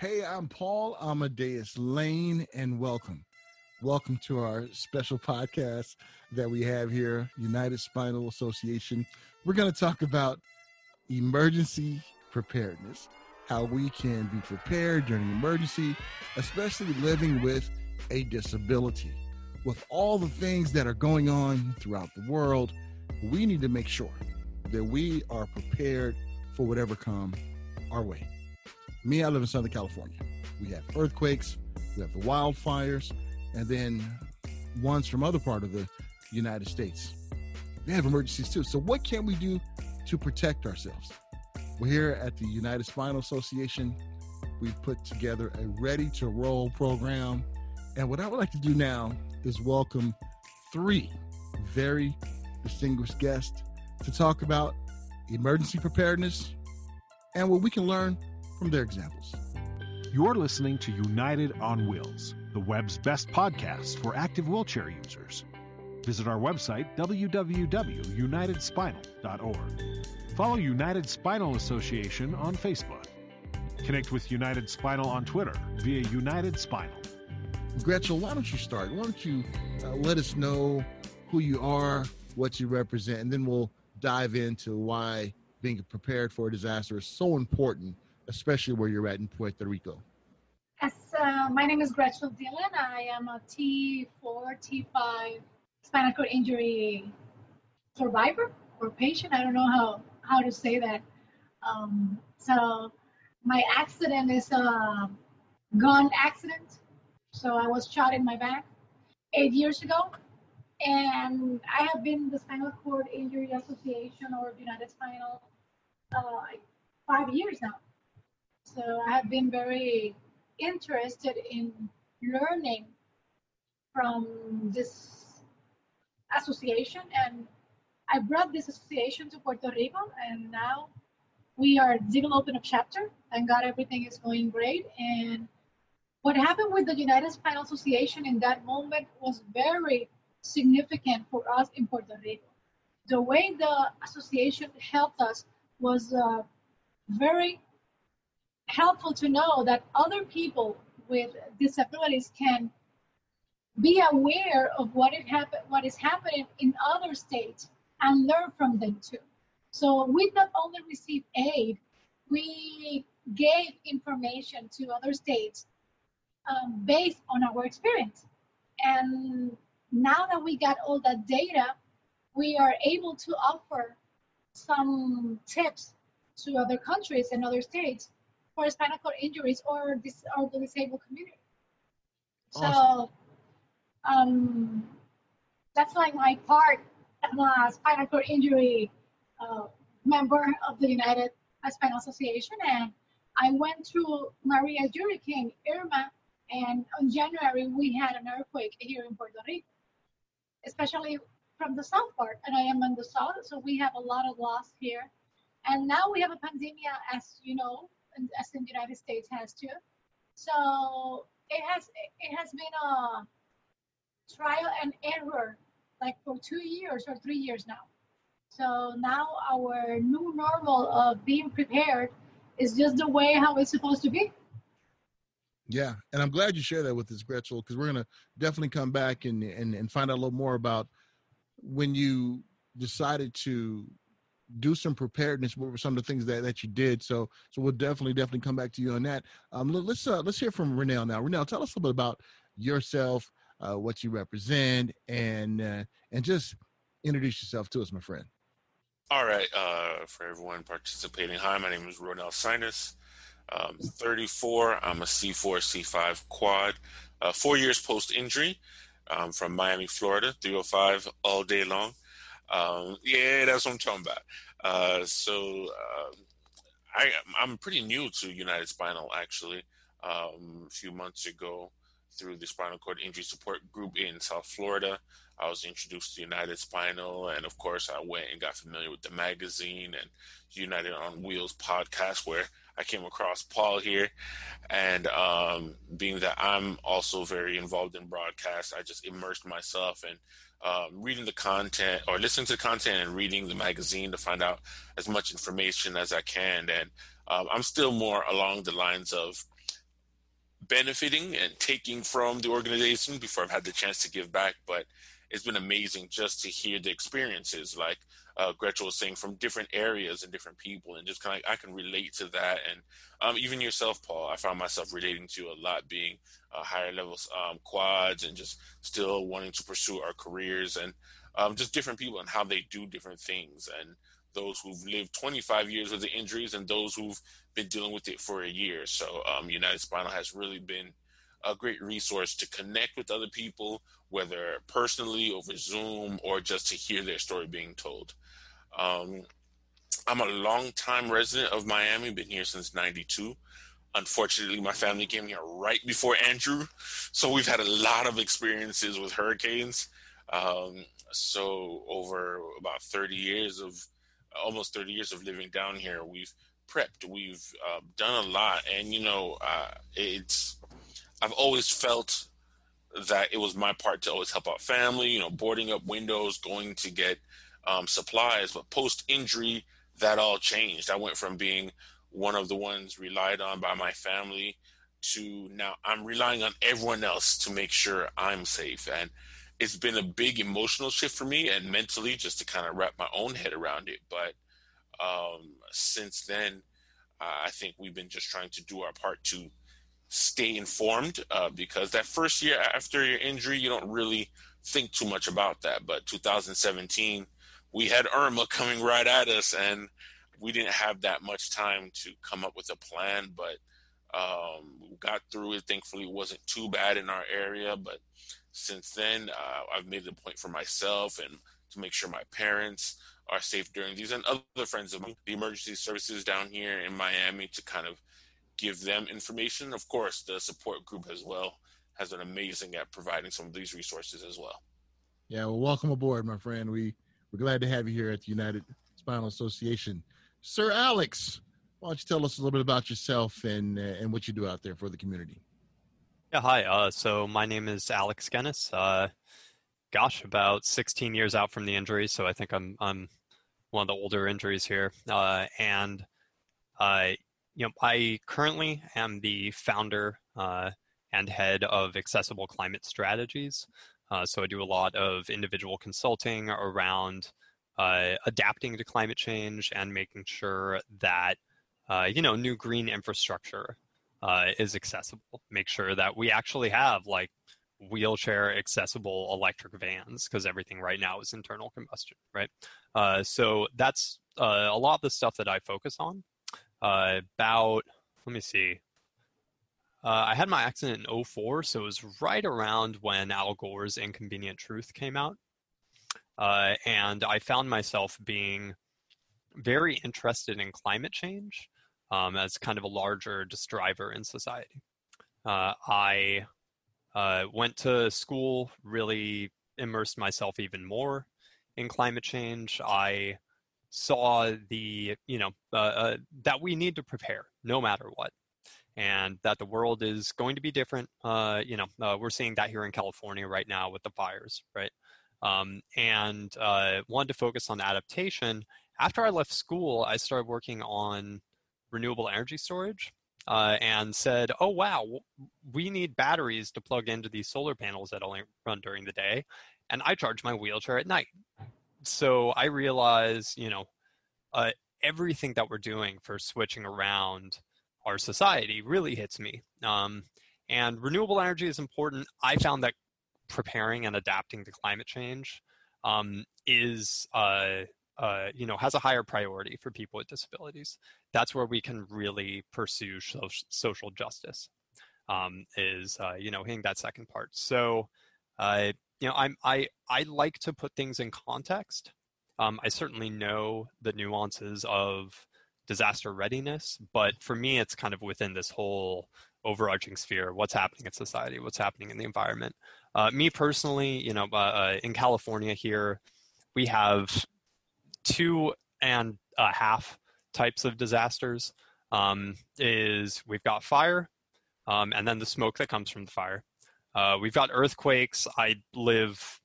Hey, I'm Paul Amadeus Lane, and welcome. Welcome to our special podcast that we have here, United Spinal Association. We're going to talk about emergency preparedness, how we can be prepared during an emergency, especially living with a disability. With all the things that are going on throughout the world, we need to make sure that we are prepared for whatever come our way. Me, I live in Southern California. We have earthquakes, we have the wildfires, and then ones from other part of the United States. They have emergencies too. So what can we do to protect ourselves? We're here at the United Spinal Association. We've put together a ready to roll program. And what I would like to do now is welcome three very distinguished guests to talk about emergency preparedness and what we can learn from their examples. You're listening to United on Wheels, the web's best podcast for active wheelchair users. Visit our website, www.unitedspinal.org. Follow United Spinal Association on Facebook. Connect with United Spinal on Twitter via United Spinal. Gretchen, why don't you start? Why don't you uh, let us know who you are, what you represent, and then we'll dive into why being prepared for a disaster is so important especially where you're at in Puerto Rico? Yes, uh, my name is Gretchen Dillon. I am a T4, T5 spinal cord injury survivor or patient. I don't know how, how to say that. Um, so my accident is a gun accident. So I was shot in my back eight years ago. And I have been the Spinal Cord Injury Association or United Spinal uh, five years now. So I have been very interested in learning from this association and I brought this association to Puerto Rico and now we are developing a chapter. and God everything is going great. And what happened with the United Spinal Association in that moment was very significant for us in Puerto Rico. The way the association helped us was uh, very helpful to know that other people with disabilities can be aware of what it happen, what is happening in other states and learn from them too. So we not only receive aid, we gave information to other states um, based on our experience. And now that we got all that data, we are able to offer some tips to other countries and other states for spinal cord injuries or this or the disabled community. Awesome. So um, that's like my part. I'm a spinal cord injury uh, member of the United Spinal Association, and I went through Maria Hurricane Irma, and in January we had an earthquake here in Puerto Rico, especially from the south part, and I am in the south, so we have a lot of loss here. And now we have a pandemic, as you know, as in the United States has too. So it has it has been a trial and error like for two years or three years now. So now our new normal of being prepared is just the way how it's supposed to be. Yeah, and I'm glad you share that with us, Gretchen, because we're gonna definitely come back and, and and find out a little more about when you decided to do some preparedness. What were some of the things that, that you did? So so we'll definitely definitely come back to you on that. Um, let's uh, let's hear from Ronell now. Ronell, tell us a little bit about yourself, uh, what you represent, and uh, and just introduce yourself to us, my friend. All right, uh, for everyone participating, hi, my name is Ronell Sinus. Um, 34. I'm a C4, C5 quad. Uh, four years post injury um, from Miami, Florida, 305 all day long. Um, yeah, that's what I'm talking about. Uh, so uh, I, I'm pretty new to United Spinal actually. Um, a few months ago, through the Spinal Cord Injury Support Group in South Florida, I was introduced to United Spinal, and of course, I went and got familiar with the magazine and United on Wheels podcast, where I came across Paul here. And um, being that I'm also very involved in broadcast, I just immersed myself in um, reading the content or listening to the content and reading the magazine to find out as much information as I can. And um, I'm still more along the lines of benefiting and taking from the organization before I've had the chance to give back. But it's been amazing just to hear the experiences, like uh, Gretchen was saying, from different areas and different people, and just kind of I can relate to that. And um, even yourself, Paul, I found myself relating to a lot, being uh, higher levels um, quads, and just still wanting to pursue our careers, and um, just different people and how they do different things, and those who've lived 25 years with the injuries, and those who've been dealing with it for a year. So um, United Spinal has really been a great resource to connect with other people, whether personally over Zoom or just to hear their story being told. Um, I'm a long-time resident of Miami, been here since 92. Unfortunately, my family came here right before Andrew, so we've had a lot of experiences with hurricanes. Um, so over about 30 years of, almost 30 years of living down here, we've prepped, we've uh, done a lot, and you know, uh, it's I've always felt that it was my part to always help out family, you know, boarding up windows, going to get um, supplies. But post injury, that all changed. I went from being one of the ones relied on by my family to now I'm relying on everyone else to make sure I'm safe. And it's been a big emotional shift for me and mentally just to kind of wrap my own head around it. But um, since then, uh, I think we've been just trying to do our part to stay informed uh, because that first year after your injury, you don't really think too much about that. But 2017, we had Irma coming right at us, and we didn't have that much time to come up with a plan. But um, we got through it. Thankfully, it wasn't too bad in our area. But since then, uh, I've made the point for myself and to make sure my parents are safe during these and other friends of the emergency services down here in Miami to kind of give them information. Of course, the support group as well has been amazing at providing some of these resources as well. Yeah, well, welcome aboard, my friend. We we're glad to have you here at the United Spinal Association, Sir Alex. Why don't you tell us a little bit about yourself and uh, and what you do out there for the community? Yeah, hi. Uh, so my name is Alex Ghenis. Uh, gosh, about 16 years out from the injury, so I think I'm I'm one of the older injuries here. Uh, and I you know, I currently am the founder uh, and head of Accessible Climate Strategies. Uh, so I do a lot of individual consulting around uh, adapting to climate change and making sure that uh, you know new green infrastructure uh, is accessible. Make sure that we actually have like wheelchair accessible electric vans because everything right now is internal combustion, right? Uh, so that's a lot of the stuff that I focus on uh, about, let me see. Uh, I had my accident in 04, so it was right around when Al Gore's Inconvenient Truth came out. Uh, and I found myself being very interested in climate change um, as kind of a larger just driver in society. Uh, I uh, went to school, really immersed myself even more in climate change. I saw the you know uh, uh, that we need to prepare no matter what and that the world is going to be different uh, you know uh, we're seeing that here in california right now with the fires right? Um, and uh, wanted to focus on adaptation. After i left school i started working on renewable energy storage uh, and said oh wow we need batteries to plug into these solar panels that only run during the day and i charge my wheelchair at night so I realize, you know, uh, everything that we're doing for switching around our society really hits me. Um, and renewable energy is important. I found that preparing and adapting to climate change um, is, uh, uh, you know, has a higher priority for people with disabilities. That's where we can really pursue social justice. Um, is uh, you know hitting that second part. So you know, I'm I I like to put things in context. Um, I certainly know the nuances of disaster readiness, but for me, it's kind of within this whole overarching sphere: what's happening in society, what's happening in the environment. Uh, me personally, you know, uh, uh in California here, we have two and a half types of disasters. Um, is we've got fire, um, and then the smoke that comes from the fire. Uh, we've got earthquakes. I live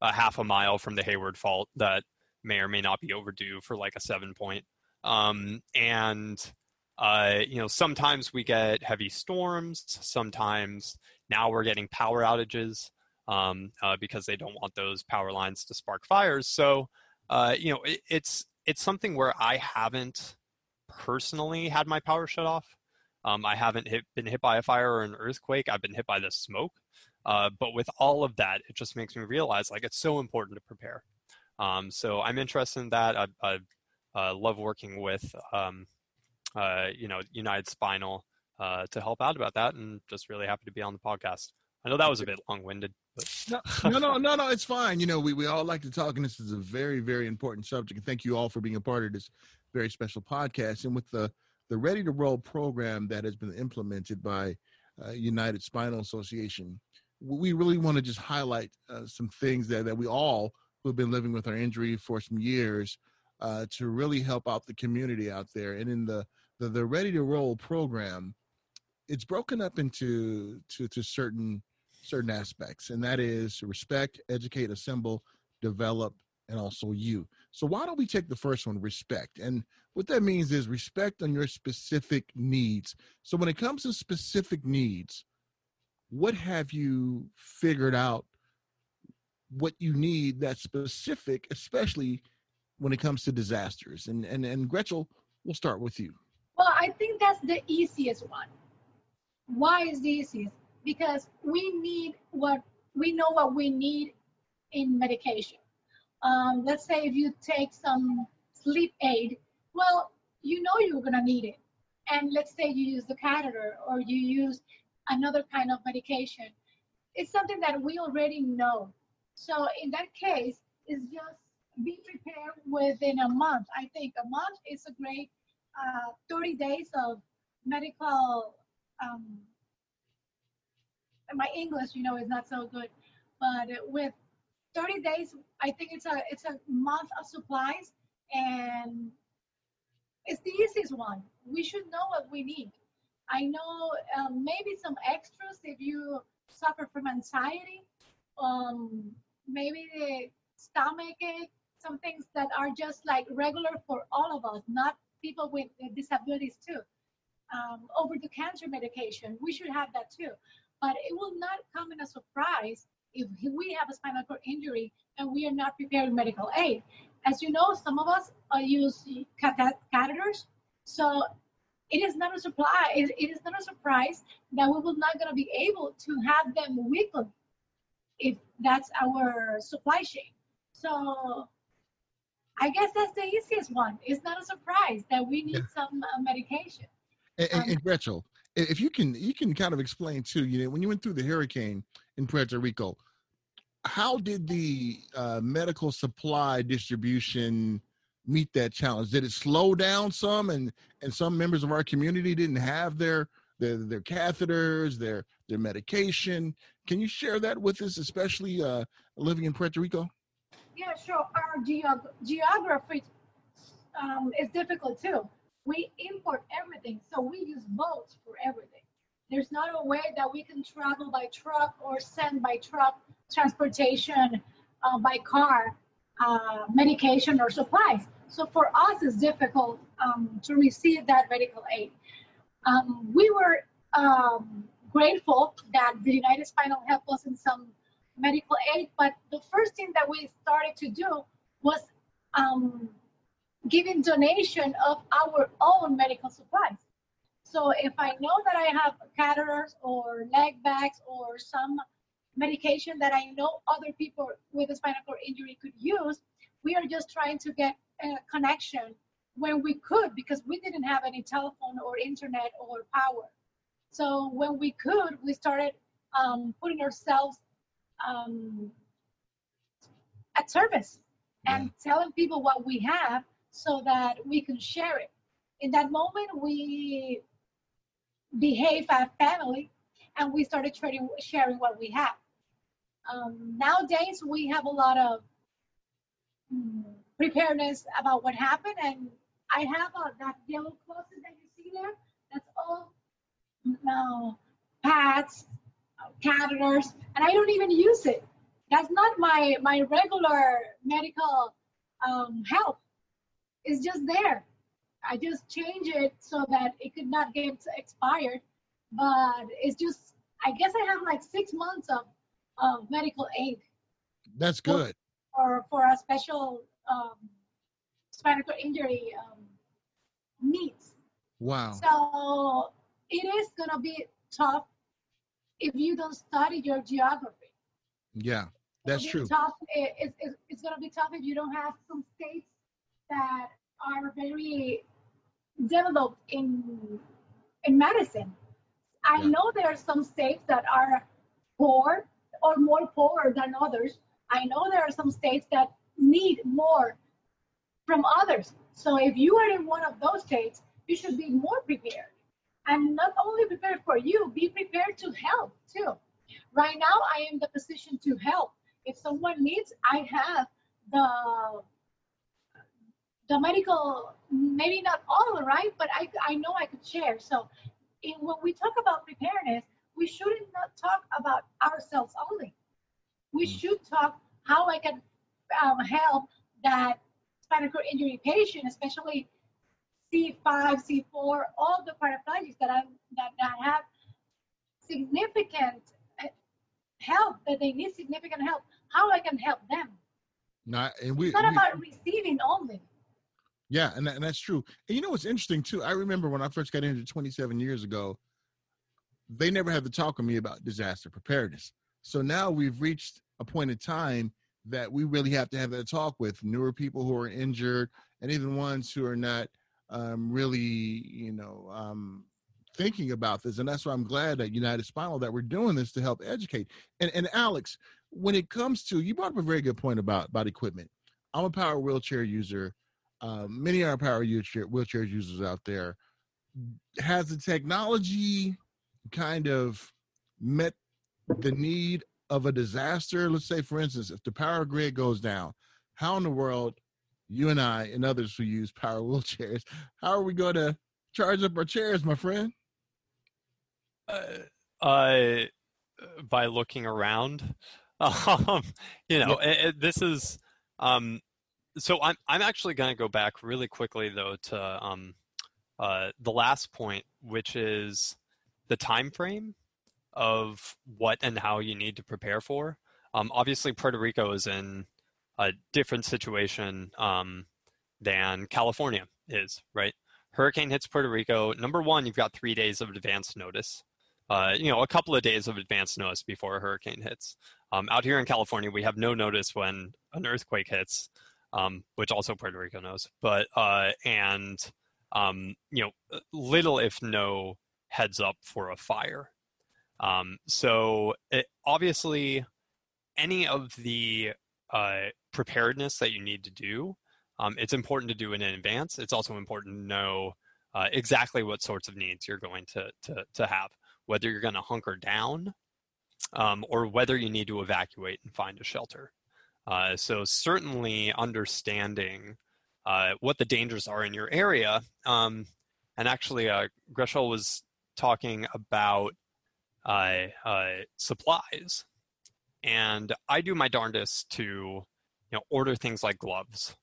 a half a mile from the Hayward Fault that may or may not be overdue for like a seven point. Um, and uh, you know, sometimes we get heavy storms. Sometimes now we're getting power outages um, uh, because they don't want those power lines to spark fires. So, uh, you know, it, it's it's something where I haven't personally had my power shut off. Um, I haven't hit, been hit by a fire or an earthquake. I've been hit by the smoke. Uh, but with all of that, it just makes me realize like it's so important to prepare. Um, so I'm interested in that. I, I uh, love working with um, uh, you know United Spinal uh, to help out about that, and just really happy to be on the podcast. I know that was a bit long-winded. No, no, no, no, no, it's fine. You know, we, we all like to talk, and this is a very, very important subject. And thank you all for being a part of this very special podcast. And with the the Ready to Roll program that has been implemented by uh, United Spinal Association, we really want to just highlight uh, some things that, that we all who have been living with our injury for some years uh, to really help out the community out there. And in the, the, the Ready to Roll program, it's broken up into to, to certain certain aspects, and that is respect, educate, assemble, develop, and also you. So why don't we take the first one, respect? And what that means is respect on your specific needs. So when it comes to specific needs, what have you figured out what you need that's specific, especially when it comes to disasters? And and and Gretchen, we'll start with you. Well, I think that's the easiest one. Why is the easiest? Because we need what we know what we need in medication. Um, let's say if you take some sleep aid, well, you know you're gonna need it. And let's say you use the catheter or you use another kind of medication. It's something that we already know. So in that case, it's just be prepared within a month. I think a month is a great uh, 30 days of medical. Um, my English, you know, is not so good, but with 30 days, I think it's a it's a month of supplies, and it's the easiest one. We should know what we need. I know um, maybe some extras if you suffer from anxiety, um, maybe the stomach ache, some things that are just like regular for all of us, not people with disabilities too. Um, over the cancer medication, we should have that too. But it will not come in a surprise if we have a spinal cord injury and we are not prepared medical aid. As you know, some of us uh, use catheters. So it is not a surprise. It, it is not a surprise that we will not going to be able to have them weekly if that's our supply chain. So I guess that's the easiest one. It's not a surprise that we need yeah. some uh, medication. And, um, and Gretchen, if you can, you can kind of explain too. You know, when you went through the hurricane in Puerto Rico, how did the uh, medical supply distribution meet that challenge? Did it slow down some, and and some members of our community didn't have their their, their catheters, their their medication? Can you share that with us, especially uh, living in Puerto Rico? Yeah, sure. Our geog- geography um, is difficult too. We import everything, so we use boats for everything. There's not a way that we can travel by truck or send by truck transportation uh, by car uh, medication or supplies. So for us, it's difficult um, to receive that medical aid. Um, we were um, grateful that the United Spinal helped us in some medical aid, but the first thing that we started to do was um, giving donation of our own medical supplies. So if I know that I have catheters or leg bags or some medication that I know other people with a spinal cord injury could use, we are just trying to get a connection when we could because we didn't have any telephone or internet or power. So when we could, we started um, putting ourselves um, at service and telling people what we have so that we can share it. In that moment, we behave as family and we started trading, sharing what we have. Um, nowadays, we have a lot of um, preparedness about what happened, and I have uh, that yellow closet that you see there. That's all now pads, catheters, and I don't even use it. That's not my my regular medical um, help. It's just there. I just change it so that it could not get expired. But it's just, I guess I have like six months of, of medical aid That's good. for, for a special um, spinal cord injury um, needs. Wow. So it is going to be tough if you don't study your geography. Yeah, that's true. Tough. It, it's it's- it's going to be tough if you don't have some states that are very developed in in medicine. I Yeah. know there are some states that are poor or more poor than others. I know there are some states that need more from others. So if you are in one of those states, you should be more prepared. And not only prepared for you, be prepared to help too. Right now, I am in the position to help. If someone needs, I have the the medical, maybe not all, right? But I, I know I could share. So in, when we talk about preparedness, we shouldn't not talk about ourselves only. We Mm. should talk how I can um, help that spinal cord injury patient, especially C5, C4, all the paraplegics that I that, that have significant uh, help that they need significant help. How I can help them. Not, and we, It's not we- about receiving only. Yeah, and, that, and that's true. And you know what's interesting too? I remember when I first got injured 27 years ago, they never had to talk with me about disaster preparedness. So now we've reached a point in time that we really have to have that talk with newer people who are injured and even ones who are not um, really, you know, um, thinking about this. And that's why I'm glad at United Spinal that we're doing this to help educate. And, and Alex, when it comes to, you brought up a very good point about, about equipment. I'm a power wheelchair user um, many are power wheelchair wheelchair users out there. Has the technology kind of met the need of a disaster? Let's say, for instance, if the power grid goes down, how in the world, you and I and others who use power wheelchairs, how are we going to charge up our chairs, my friend? uh, uh, by looking around. Um, you know, it, it- this is. Um, so I'm I'm actually going to go back really quickly though to um, uh, the last point, which is the time frame of what and how you need to prepare for. Um, obviously, Puerto Rico is in a different situation um, than California is, right? Hurricane hits Puerto Rico. Number one, you've got three days of advance notice uh, you know, a couple of days of advance notice before a hurricane hits. Um, out here in California, we have no notice when an earthquake hits, um, which also Puerto Rico knows. But uh, and um, you know, little if no heads up for a fire. Um, so it, obviously, any of the uh, preparedness that you need to do, um, it's important to do it in advance. It's also important to know uh, exactly what sorts of needs you're going to to, to have whether you're going to hunker down um, or whether you need to evacuate and find a shelter. Uh, so, certainly understanding uh, what the dangers are in your area. Um, and actually, uh, Greshel was talking about uh, uh, supplies. And I do my darndest to you know, order things like gloves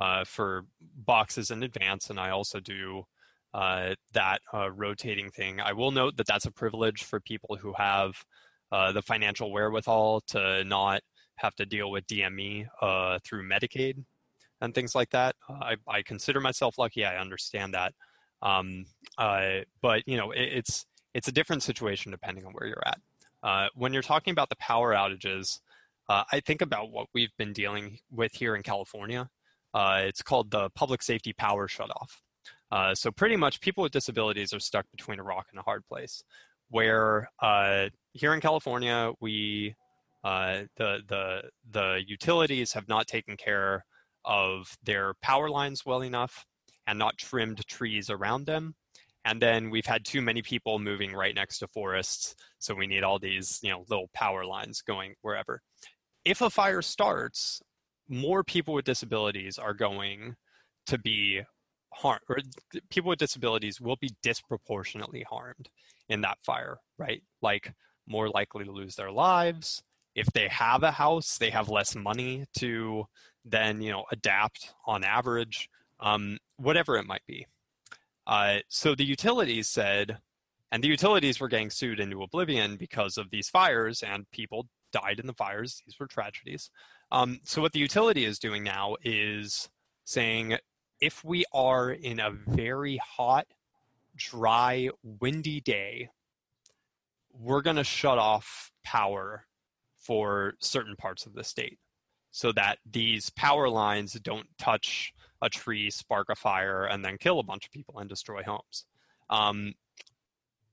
uh, for boxes in advance. And I also do uh, that uh, rotating thing. I will note that that's a privilege for people who have uh, the financial wherewithal to not have to deal with DME through Medicaid and things like that. I, I consider myself lucky. I understand that, um, but you know, it, it's it's a different situation depending on where you're at. Uh, when you're talking about the power outages, I think about what we've been dealing with here in California. it's called the public safety power shutoff. Uh, so pretty much people with disabilities are stuck between a rock and a hard place. Where uh, here in California, we uh, the the the utilities have not taken care of their power lines well enough and not trimmed trees around them. And then we've had too many people moving right next to forests, so we need all these you know little power lines going wherever. If a fire starts, more people with disabilities are going to be harmed, or people with disabilities will be disproportionately harmed in that fire right? Like more likely to lose their lives. If they have a house they have less money to then you know adapt on average um, whatever it might be Uh, so the utilities said, and the utilities were getting sued into oblivion because of these fires, and people died in the fires. These were tragedies. Um, so what the utility is doing now is saying, if we are in a very hot, dry, windy day, we're going to shut off power for certain parts of the state so that these power lines don't touch a tree, spark a fire, and then kill a bunch of people and destroy homes. Um,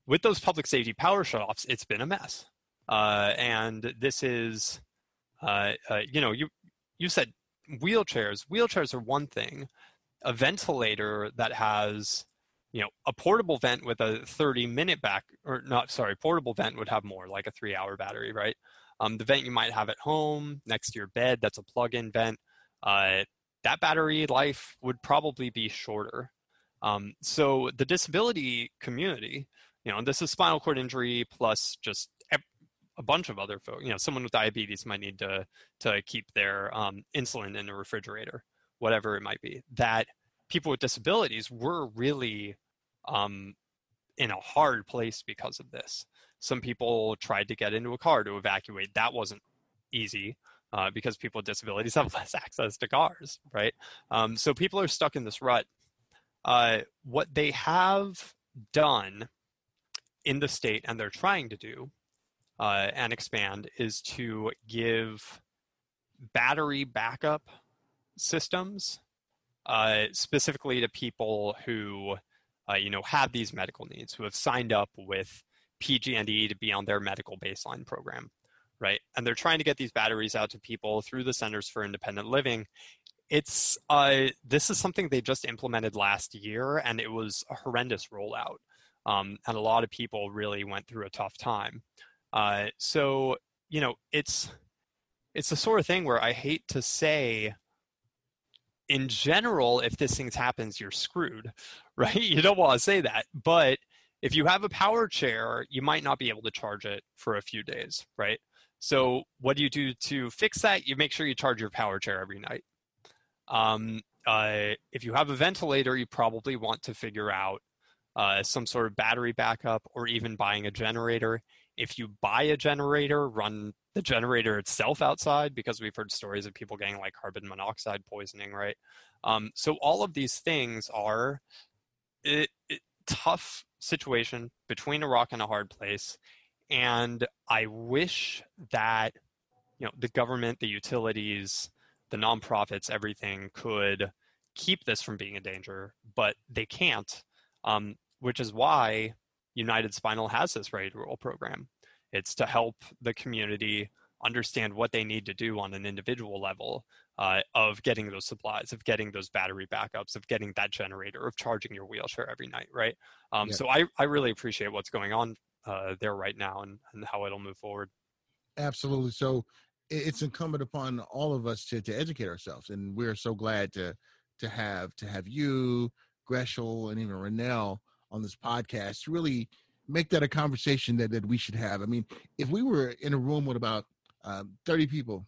with those public safety power shutoffs, it's been a mess. Uh, and this is, uh, uh, you know, you you said wheelchairs. Wheelchairs are one thing. A ventilator that has, you know, a portable vent with a 30 minute back, or not, sorry, portable vent would have more, like a three hour battery, right? Um, the vent you might have at home next to your bed, that's a plug in vent. Uh, that battery life would probably be shorter. Um, so the disability community, you know, this is spinal cord injury plus just a bunch of other folks. You know, someone with diabetes might need to to keep their um, insulin in a refrigerator, whatever it might be. That people with disabilities were really um, in a hard place because of this. Some people tried to get into a car to evacuate. That wasn't easy uh, because people with disabilities have less access to cars, right? Um, so people are stuck in this rut. Uh, what they have done in the state and they're trying to do uh, and expand is to give battery backup systems uh, specifically to people who uh, you know have these medical needs who have signed up with PG&E to be on their medical baseline program right and they're trying to get these batteries out to people through the centers for independent living it's uh, this is something they just implemented last year and it was a horrendous rollout um, and a lot of people really went through a tough time uh, so you know, it's it's the sort of thing where I hate to say. In general, if this thing happens, you're screwed, right? You don't want to say that, but if you have a power chair, you might not be able to charge it for a few days, right? So what do you do to fix that? You make sure you charge your power chair every night. Um, uh, if you have a ventilator, you probably want to figure out uh, some sort of battery backup or even buying a generator if you buy a generator, run the generator itself outside because we've heard stories of people getting like carbon monoxide poisoning, right? Um, so all of these things are it, tough situation between a rock and a hard place, and I wish that you know the government, the utilities, the nonprofits, everything could keep this from being a danger, but they can't. Um, which is why United Spinal has this ready to roll program. It's to help the community understand what they need to do on an individual level uh, of getting those supplies, of getting those battery backups, of getting that generator, of charging your wheelchair every night, right? Um, So I, I really appreciate what's going on uh, there right now and, and how it'll move forward. Absolutely. So it's incumbent upon all of us to, to educate ourselves, and we're so glad to to have to have you, Greshel, and even Ronell on this podcast to really make that a conversation that, that we should have. I mean, if we were in a room with about um, 30 people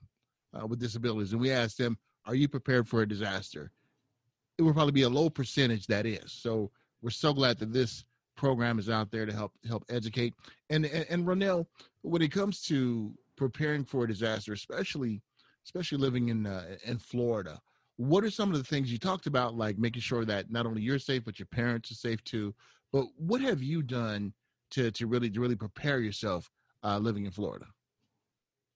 uh, with disabilities and we asked them, Are you prepared for a disaster? It would probably be a low percentage that is. So we're so glad that this program is out there to help help educate. And and, and Ronell, when it comes to preparing for a disaster, especially especially living in uh, in Florida, what are some of the things you talked about, like making sure that not only you're safe but your parents are safe too? But what have you done to to really to really prepare yourself uh, living in Florida?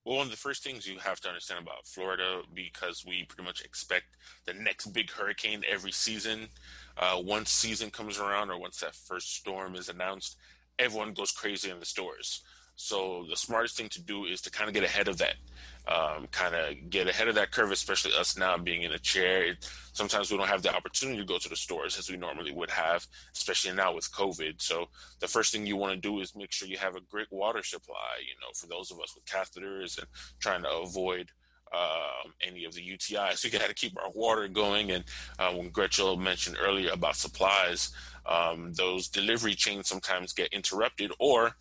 Well, one of the first things you have to understand about Florida, because we pretty much expect the next big hurricane every season. Uh, once season comes around, or once that first storm is announced, everyone goes crazy in the stores. So the smartest thing to do is to kind of get ahead of that, um, kind of get ahead of that curve, especially us now being in a chair. It, sometimes we don't have the opportunity to go to the stores as we normally would have, especially now with COVID. So the first thing you want to do is make sure you have a great water supply. You know, for those of us with catheters and trying to avoid um, any of the UTIs. You got to keep our water going. And uh, when Gretchen mentioned earlier about supplies, um, those delivery chains sometimes get interrupted, or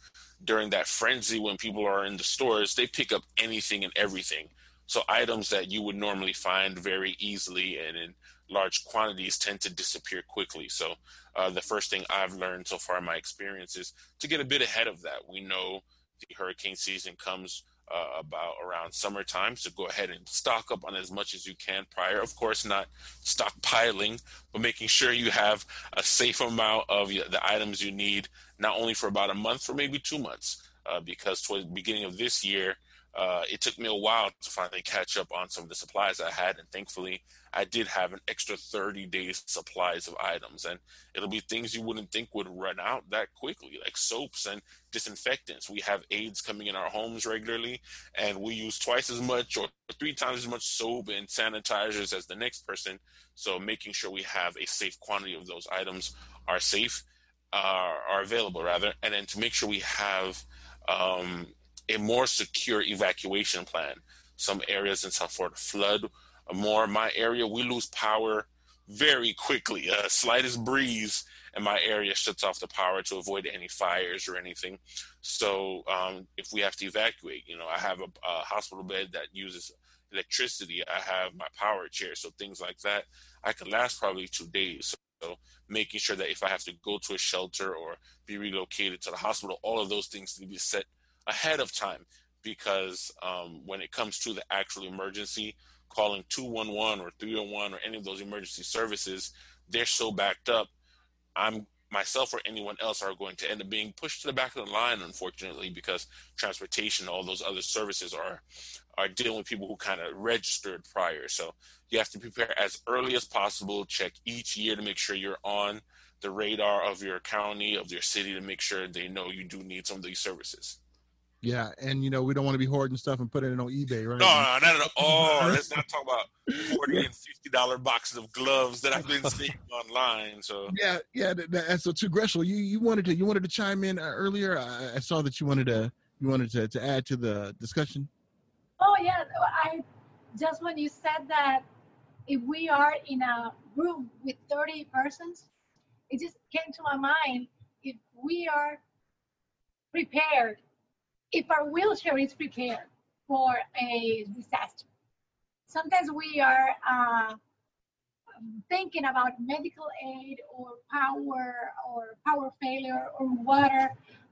during that frenzy when people are in the stores, they pick up anything and everything. So items that you would normally find very easily and in large quantities tend to disappear quickly. So uh, the first thing I've learned so far in my experience is to get a bit ahead of that. We know the hurricane season comes uh, about around summertime. So go ahead and stock up on as much as you can prior. Of course, not stockpiling, but making sure you have a safe amount of the items you need, not only for about a month, for maybe two months. Uh, because towards the beginning of this year, uh, it took me a while to finally catch up on some of the supplies I had, and thankfully, I did have an extra 30 days supplies of items, and it'll be things you wouldn't think would run out that quickly, like soaps and disinfectants. We have aids coming in our homes regularly, and we use twice as much or three times as much soap and sanitizers as the next person. So making sure we have a safe quantity of those items are safe, uh, are available rather, and then to make sure we have um, a more secure evacuation plan. Some areas in South Florida flood more. My area, we lose power very quickly. A slightest breeze and my area shuts off the power to avoid any fires or anything. So um, if we have to evacuate, you know, I have a, a, hospital bed that uses electricity. I have my power chair, so things like that. I could last probably two days. So making sure that if I have to go to a shelter or be relocated to the hospital, all of those things need to be set ahead of time because um, when it comes to the actual emergency, calling 211 or 301 or any of those emergency services, they're so backed up. I'm myself or anyone else are going to end up being pushed to the back of the line, unfortunately, because transportation, all those other services are are dealing with people who kind of registered prior. So you have to prepare as early as possible. Check each year to make sure you're on the radar of your county, of your city, to make sure they know you do need some of these services. Yeah, and you know we don't want to be hoarding stuff and putting it on eBay, right? No, no, not at all. Oh, let's not talk about forty and fifty dollar boxes of gloves that I've been seeing online. So yeah, yeah. And so to Greshel, you you wanted to you wanted to chime in uh, earlier. I, I saw that you wanted to you wanted to to add to the discussion. Oh yeah, I just when you said that if we are in a room with thirty persons, it just came to my mind if we are prepared if our wheelchair is prepared for a disaster. Sometimes we are uh, thinking about medical aid or power or power failure or water,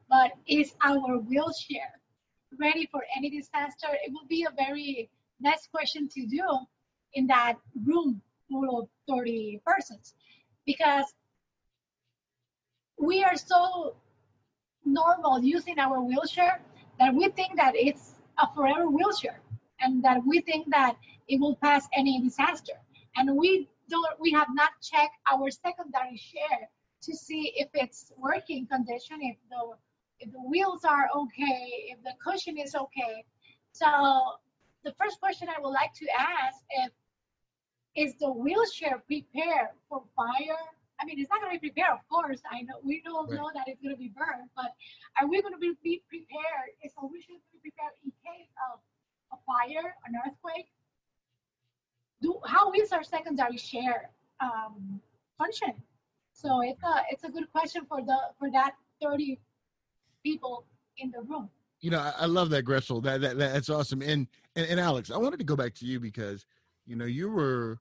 but is our wheelchair ready for any disaster? It will be a very nice question to do in that room full of 30 persons because we are so normal using our wheelchair that we think that it's a forever wheelchair and that we think that it will pass any disaster. And we don't we have not checked our secondary share to see if it's working condition, if the if the wheels are okay, if the cushion is okay. So the first question I would like to ask if is the wheelchair prepared for fire I mean, it's not going to be prepared, of course. I know we don't right. know that it's going to be burned, but are we going to be, be prepared? So we should be prepared in case of a fire, an earthquake? Do how is our secondary share um, function? So it's a it's a good question for the for that 30 people in the room. You know, I, I love that, Greshel. That, that that's awesome. And, and and Alex, I wanted to go back to you because you know you were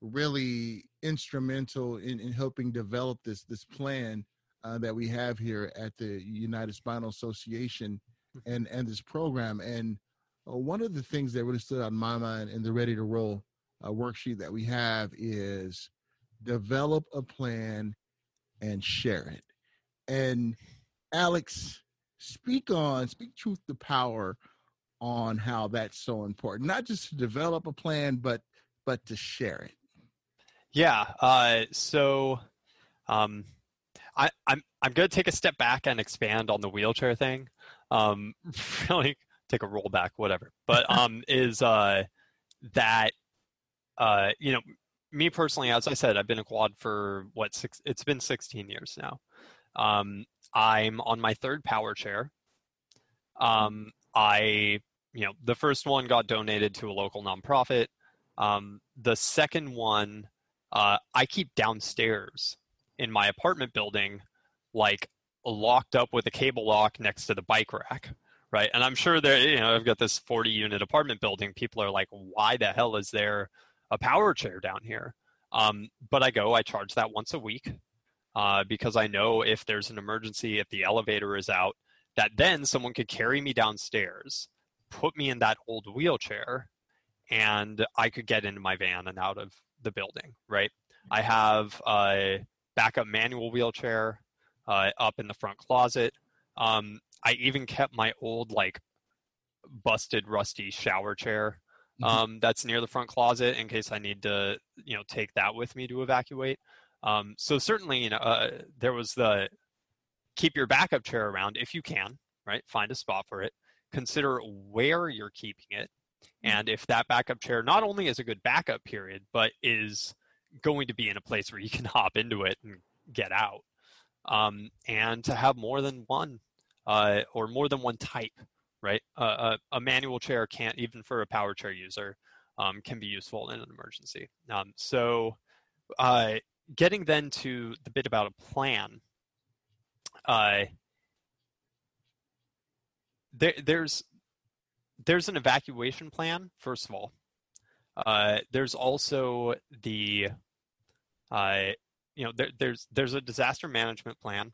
really instrumental in, in helping develop this this plan uh, that we have here at the United Spinal Association mm-hmm. and and this program. And uh, one of the things that really stood out in my mind in the Ready to Roll uh, worksheet that we have is develop a plan and share it. And Alex, speak on speak truth to power on how that's so important. Not just to develop a plan, but but to share it. Yeah. Uh, so um, I, I'm I'm going to take a step back and expand on the wheelchair thing. Um, really take a roll back, whatever. But um, is uh, that uh, you know me personally, as I said, I've been a quad for what six? It's been 16 years now. Um, I'm on my third power chair. Um, I you know the first one got donated to a local nonprofit. Um, the second one uh, I keep downstairs in my apartment building, like locked up with a cable lock next to the bike rack, right? And I'm sure that you know I've got this 40 unit apartment building. People are like, why the hell is there a power chair down here? Um, but I go, I charge that once a week uh, because I know if there's an emergency, if the elevator is out, that then someone could carry me downstairs, put me in that old wheelchair, and I could get into my van and out of the building, right? I have a backup manual wheelchair uh, up in the front closet. Um, I even kept my old, like, busted, rusty shower chair mm-hmm. um, that's near the front closet in case I need to, you know, take that with me to evacuate. Um, so certainly, you know, uh, there was the keep your backup chair around if you can, right? Find a spot for it. Consider where you're keeping it, mm-hmm. And if that backup chair not only is a good backup period, but is going to be in a place where you can hop into it and get out, um, and to have more than one uh, or more than one type, right? Uh, a, a, manual chair can't even for a power chair user um, can be useful in an emergency. Um, so, uh, getting then to the bit about a plan. Uh, there, there's there's an evacuation plan first of all. Uh, there's also the uh, you know there, there's there's a disaster management plan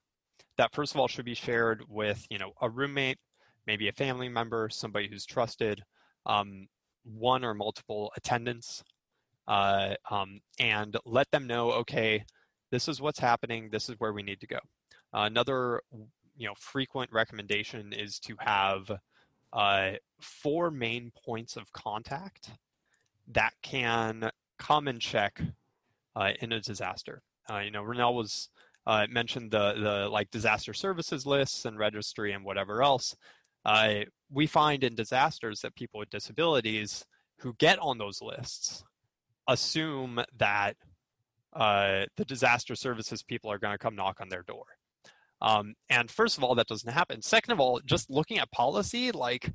that first of all should be shared with you know a roommate, maybe a family member, somebody who's trusted, um, one or multiple attendants, uh, um, and let them know okay, this is what's happening, this is where we need to go. Another you know frequent recommendation is to have uh, four main points of contact that can come and check uh, in a disaster. Uh, you know, Ronell was uh, mentioned the the like disaster services lists and registry and whatever else. We find in disasters that people with disabilities who get on those lists assume that uh, the disaster services people are going to come knock on their door. Um, and first of all, that doesn't happen. Second of all, just looking at policy, like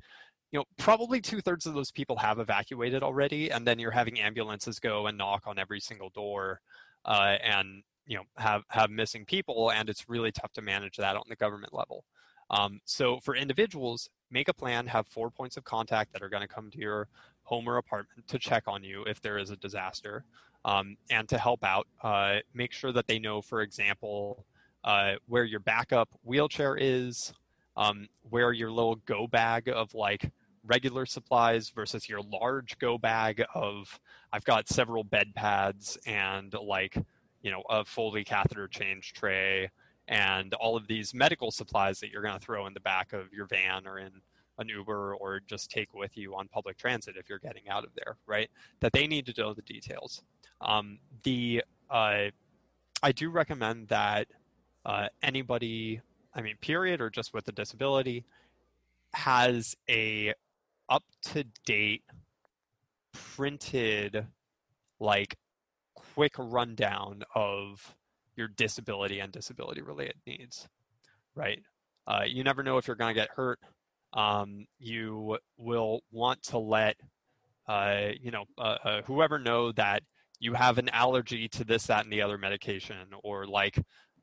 you know, probably two thirds of those people have evacuated already, and then you're having ambulances go and knock on every single door, uh, and you know have have missing people, and it's really tough to manage that on the government level. Um, so for individuals, make a plan, have four points of contact that are going to come to your home or apartment to check on you if there is a disaster, um, and to help out. Uh, make sure that they know, for example, uh, where your backup wheelchair is, um, where your little go bag of like regular supplies versus your large go bag of I've got several bed pads and like you know a Foley catheter change tray and all of these medical supplies that you're going to throw in the back of your van or in an Uber or just take with you on public transit if you're getting out of there, right? That they need to know the details. Um, the uh, I do recommend that uh, anybody, I mean, period, or just with a disability, has a up to date printed like quick rundown of your disability and disability related needs right? Uh, you never know if you're going to get hurt. Um, you will want to let uh, you know uh, uh, whoever know that you have an allergy to this that and the other medication or like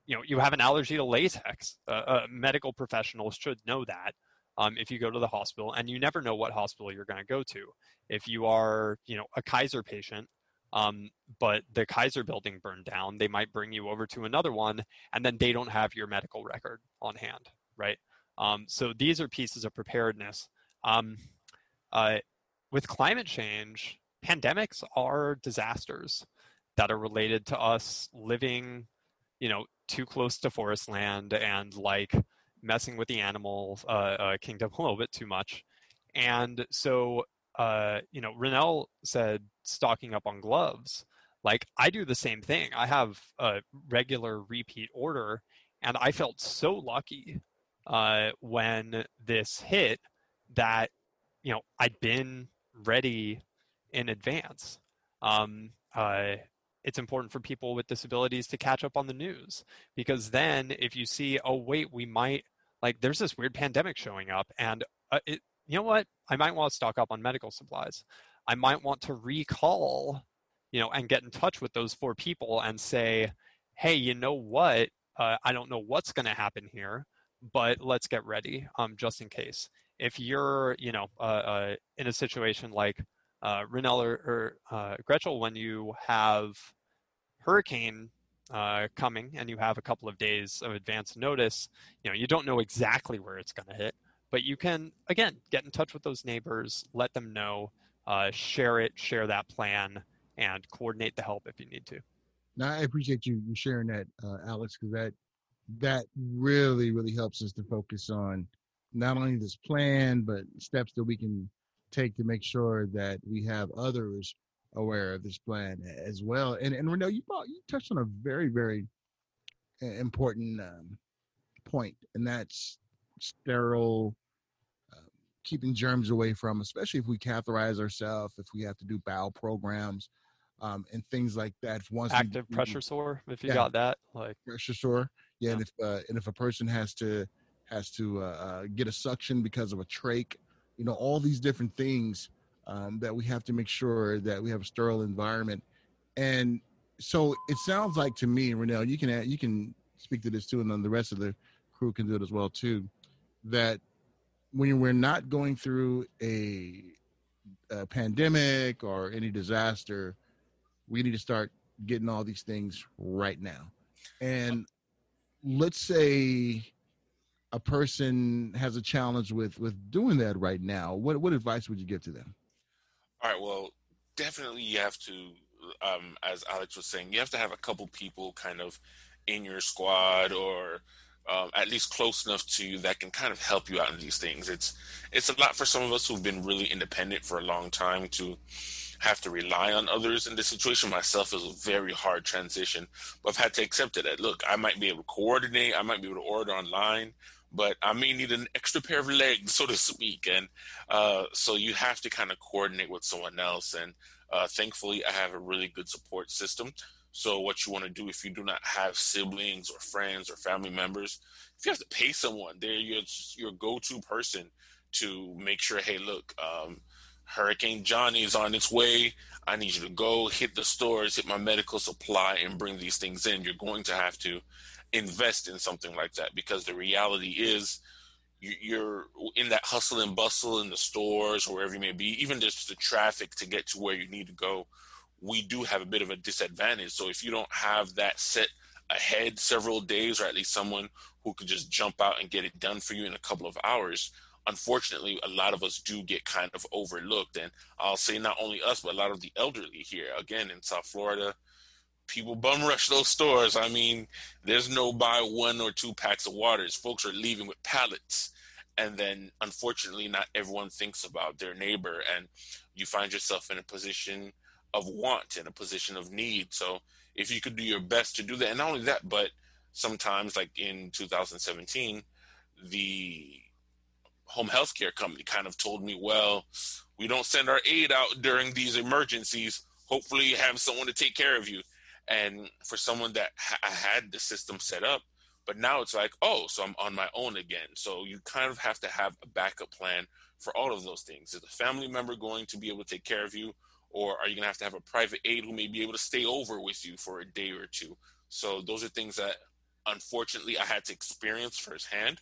you know you have an allergy to latex. Uh, uh, medical professionals should know that um, if you go to the hospital and you never know what hospital you're going to go to. If you are you know a kaiser patient um, but the kaiser building burned down they might bring you over to another one and then they don't have your medical record on hand right? Um, so these are pieces of preparedness. Um, uh, with climate change pandemics are disasters that are related to us living you know too close to forest land and like messing with the animal uh, uh, kingdom a little bit too much. And so, uh, you know, Ronell said stocking up on gloves. Like I do the same thing. I have a regular repeat order, and I felt so lucky uh, when this hit that you know I'd been ready in advance. Um, uh, it's important for people with disabilities to catch up on the news because then if you see oh wait we might like there's this weird pandemic showing up and uh, it, you know what? I might want to stock up on medical supplies. I might want to recall you know and get in touch with those four people and say hey you know what? Uh, i don't know what's going to happen here but let's get ready um, just in case. If you're you know uh, uh in a situation like uh, or, or uh, Gretchen, when you have hurricane uh, coming and you have a couple of days of advance notice, you know, you don't know exactly where it's going to hit, but you can, again, get in touch with those neighbors, let them know, uh, share it, share that plan, and coordinate the help if you need to. Now, I appreciate you, sharing that, uh, Alex, because that that really, really helps us to focus on not only this plan, but steps that we can take to make sure that we have others aware of this plan as well. And and Ronell, you brought, you touched on a very very uh, important um, point, and that's sterile, uh, keeping germs away from, especially if we catheterize ourselves, if we have to do bowel programs. Um, and things like that. Once active pressure sore, if you yeah, got that, like pressure sore, yeah. yeah. And if uh, and if a person has to has to uh, uh, get a suction because of a trach, you know, all these different things um, that we have to make sure that we have a sterile environment. And so it sounds like to me, Ronell, you can add, you can speak to this too, and then the rest of the crew can do it as well too. That when we're not going through a, a pandemic or any disaster, we need to start getting all these things right now. And let's say a person has a challenge with with doing that right now. What what advice would you give to them? All right. Well, definitely you have to, um, as Alex was saying, you have to have a couple people kind of in your squad or um, at least close enough to you that can kind of help you out in these things. It's it's a lot for some of us who've been really independent for a long time to have to rely on others in this situation. Myself is a very hard transition, but I've had to accept it. That look, I might be able to coordinate, I might be able to order online, but I may need an extra pair of legs, so to speak. And uh, so you have to kind of coordinate with someone else. And uh, thankfully, I have a really good support system. So what you want to do if you do not have siblings or friends or family members, if you have to pay someone, they're your your go-to person to make sure. Hey, look, um, Hurricane Johnny is on its way. I need you to go hit the stores, hit my medical supply, and bring these things in. You're going to have to invest in something like that because the reality is you're in that hustle and bustle in the stores or wherever you may be even just the traffic to get to where you need to go we do have a bit of a disadvantage. So if you don't have that set ahead several days or at least someone who could just jump out and get it done for you in a couple of hours unfortunately a lot of us do get kind of overlooked. And i'll say not only us but a lot of the elderly here again in south florida people bum rush those stores. I mean, there's no buy one or two packs of waters. Folks are leaving with pallets. And then unfortunately, not everyone thinks about their neighbor. And you find yourself in a position of want, in a position of need. So if you could do your best to do that, and not only that, but sometimes, like in 2017, the home health care company kind of told me, well, we don't send our aid out during these emergencies. Hopefully, you have someone to take care of you and for someone that ha- had the system set up but now it's like oh so i'm on my own again. So you kind of have to have a backup plan for all of those things. Is a family member going to be able to take care of you or are you going to have to have a private aide who may be able to stay over with you for a day or two? So those are things that unfortunately i had to experience firsthand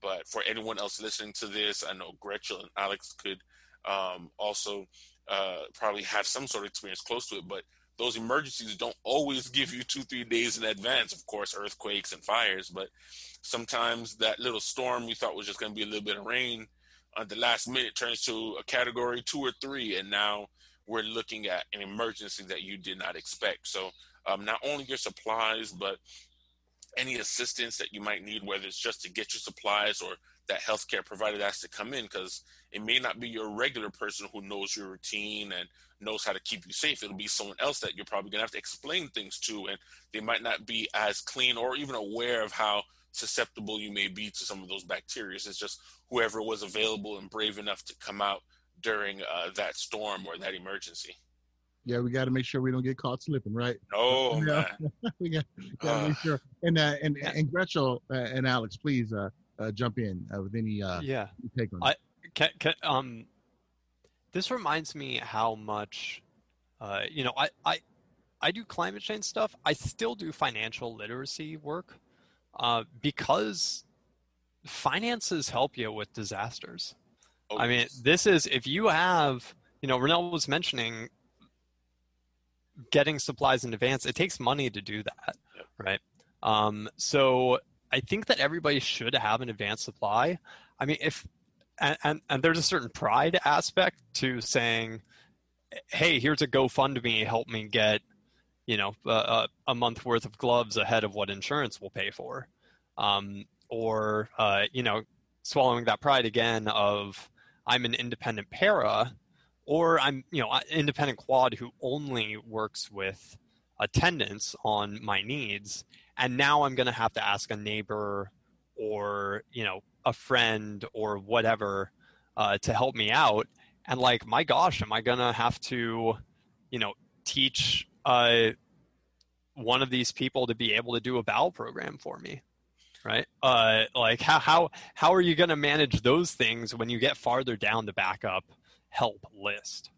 but for anyone else listening to this i know gretchen and alex could um, also uh, probably have some sort of experience close to it but those emergencies don't always give you two, three days in advance. Of course, earthquakes and fires, but sometimes that little storm you thought was just going to be a little bit of rain at the last minute turns to a category two or three, and now we're looking at an emergency that you did not expect. So, um, not only your supplies, but any assistance that you might need, whether it's just to get your supplies or that healthcare provider that has to come in, because it may not be your regular person who knows your routine and knows how to keep you safe. It'll be someone else that you're probably gonna have to explain things to, and they might not be as clean or even aware of how susceptible you may be to some of those bacteria. It's just whoever was available and brave enough to come out during uh, that storm or that emergency. Yeah, we got to make sure we don't get caught slipping, right? Oh yeah, we got to uh, make sure. And uh, and and Gretchen uh, and Alex, please uh, uh, jump in uh, with any yeah take on. I, can, can, um, this reminds me how much, uh, you know, I, I, I do climate change stuff. I still do financial literacy work uh, because finances help you with disasters. Oh, I mean, this is if you have, you know, Ronell was mentioning getting supplies in advance, it takes money to do that, right? Um, so I think that everybody should have an advanced supply. I mean, if and, and, and there's a certain pride aspect to saying, "Hey, here's a GoFundMe, help me get, you know, a, a month worth of gloves ahead of what insurance will pay for," um, or uh, you know, swallowing that pride again of I'm an independent para, or I'm you know independent quad who only works with attendance on my needs and now i'm going to have to ask a neighbor or you know a friend or whatever uh, to help me out. And like my gosh am i to have to you know teach uh, one of these people to be able to do a bowel program for me right? Uh, like how how how are you to manage those things when you get farther down the backup help list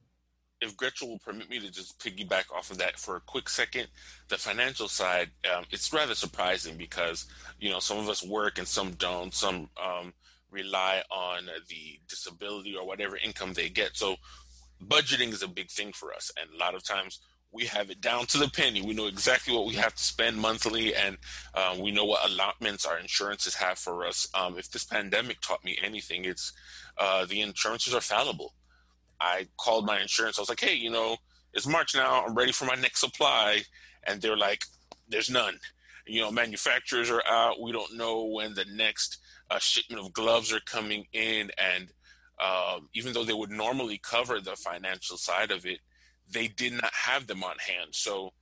if Gretchen will permit me to just piggyback off of that for a quick second, the financial side, um, it's rather surprising because, you know, some of us work and some don't. Some um, rely on the disability or whatever income they get. So budgeting is a big thing for us. And a lot of times we have it down to the penny. We know exactly what we have to spend monthly and um, we know what allotments our insurances have for us. Um, if this pandemic taught me anything, it's uh, the insurances are fallible I called my insurance. I was like, hey, you know, it's March now. I'm ready for my next supply. And they're like, there's none. You know, manufacturers are out. We don't know when the next uh, shipment of gloves are coming in. And um, even though they would normally cover the financial side of it, they did not have them on hand. So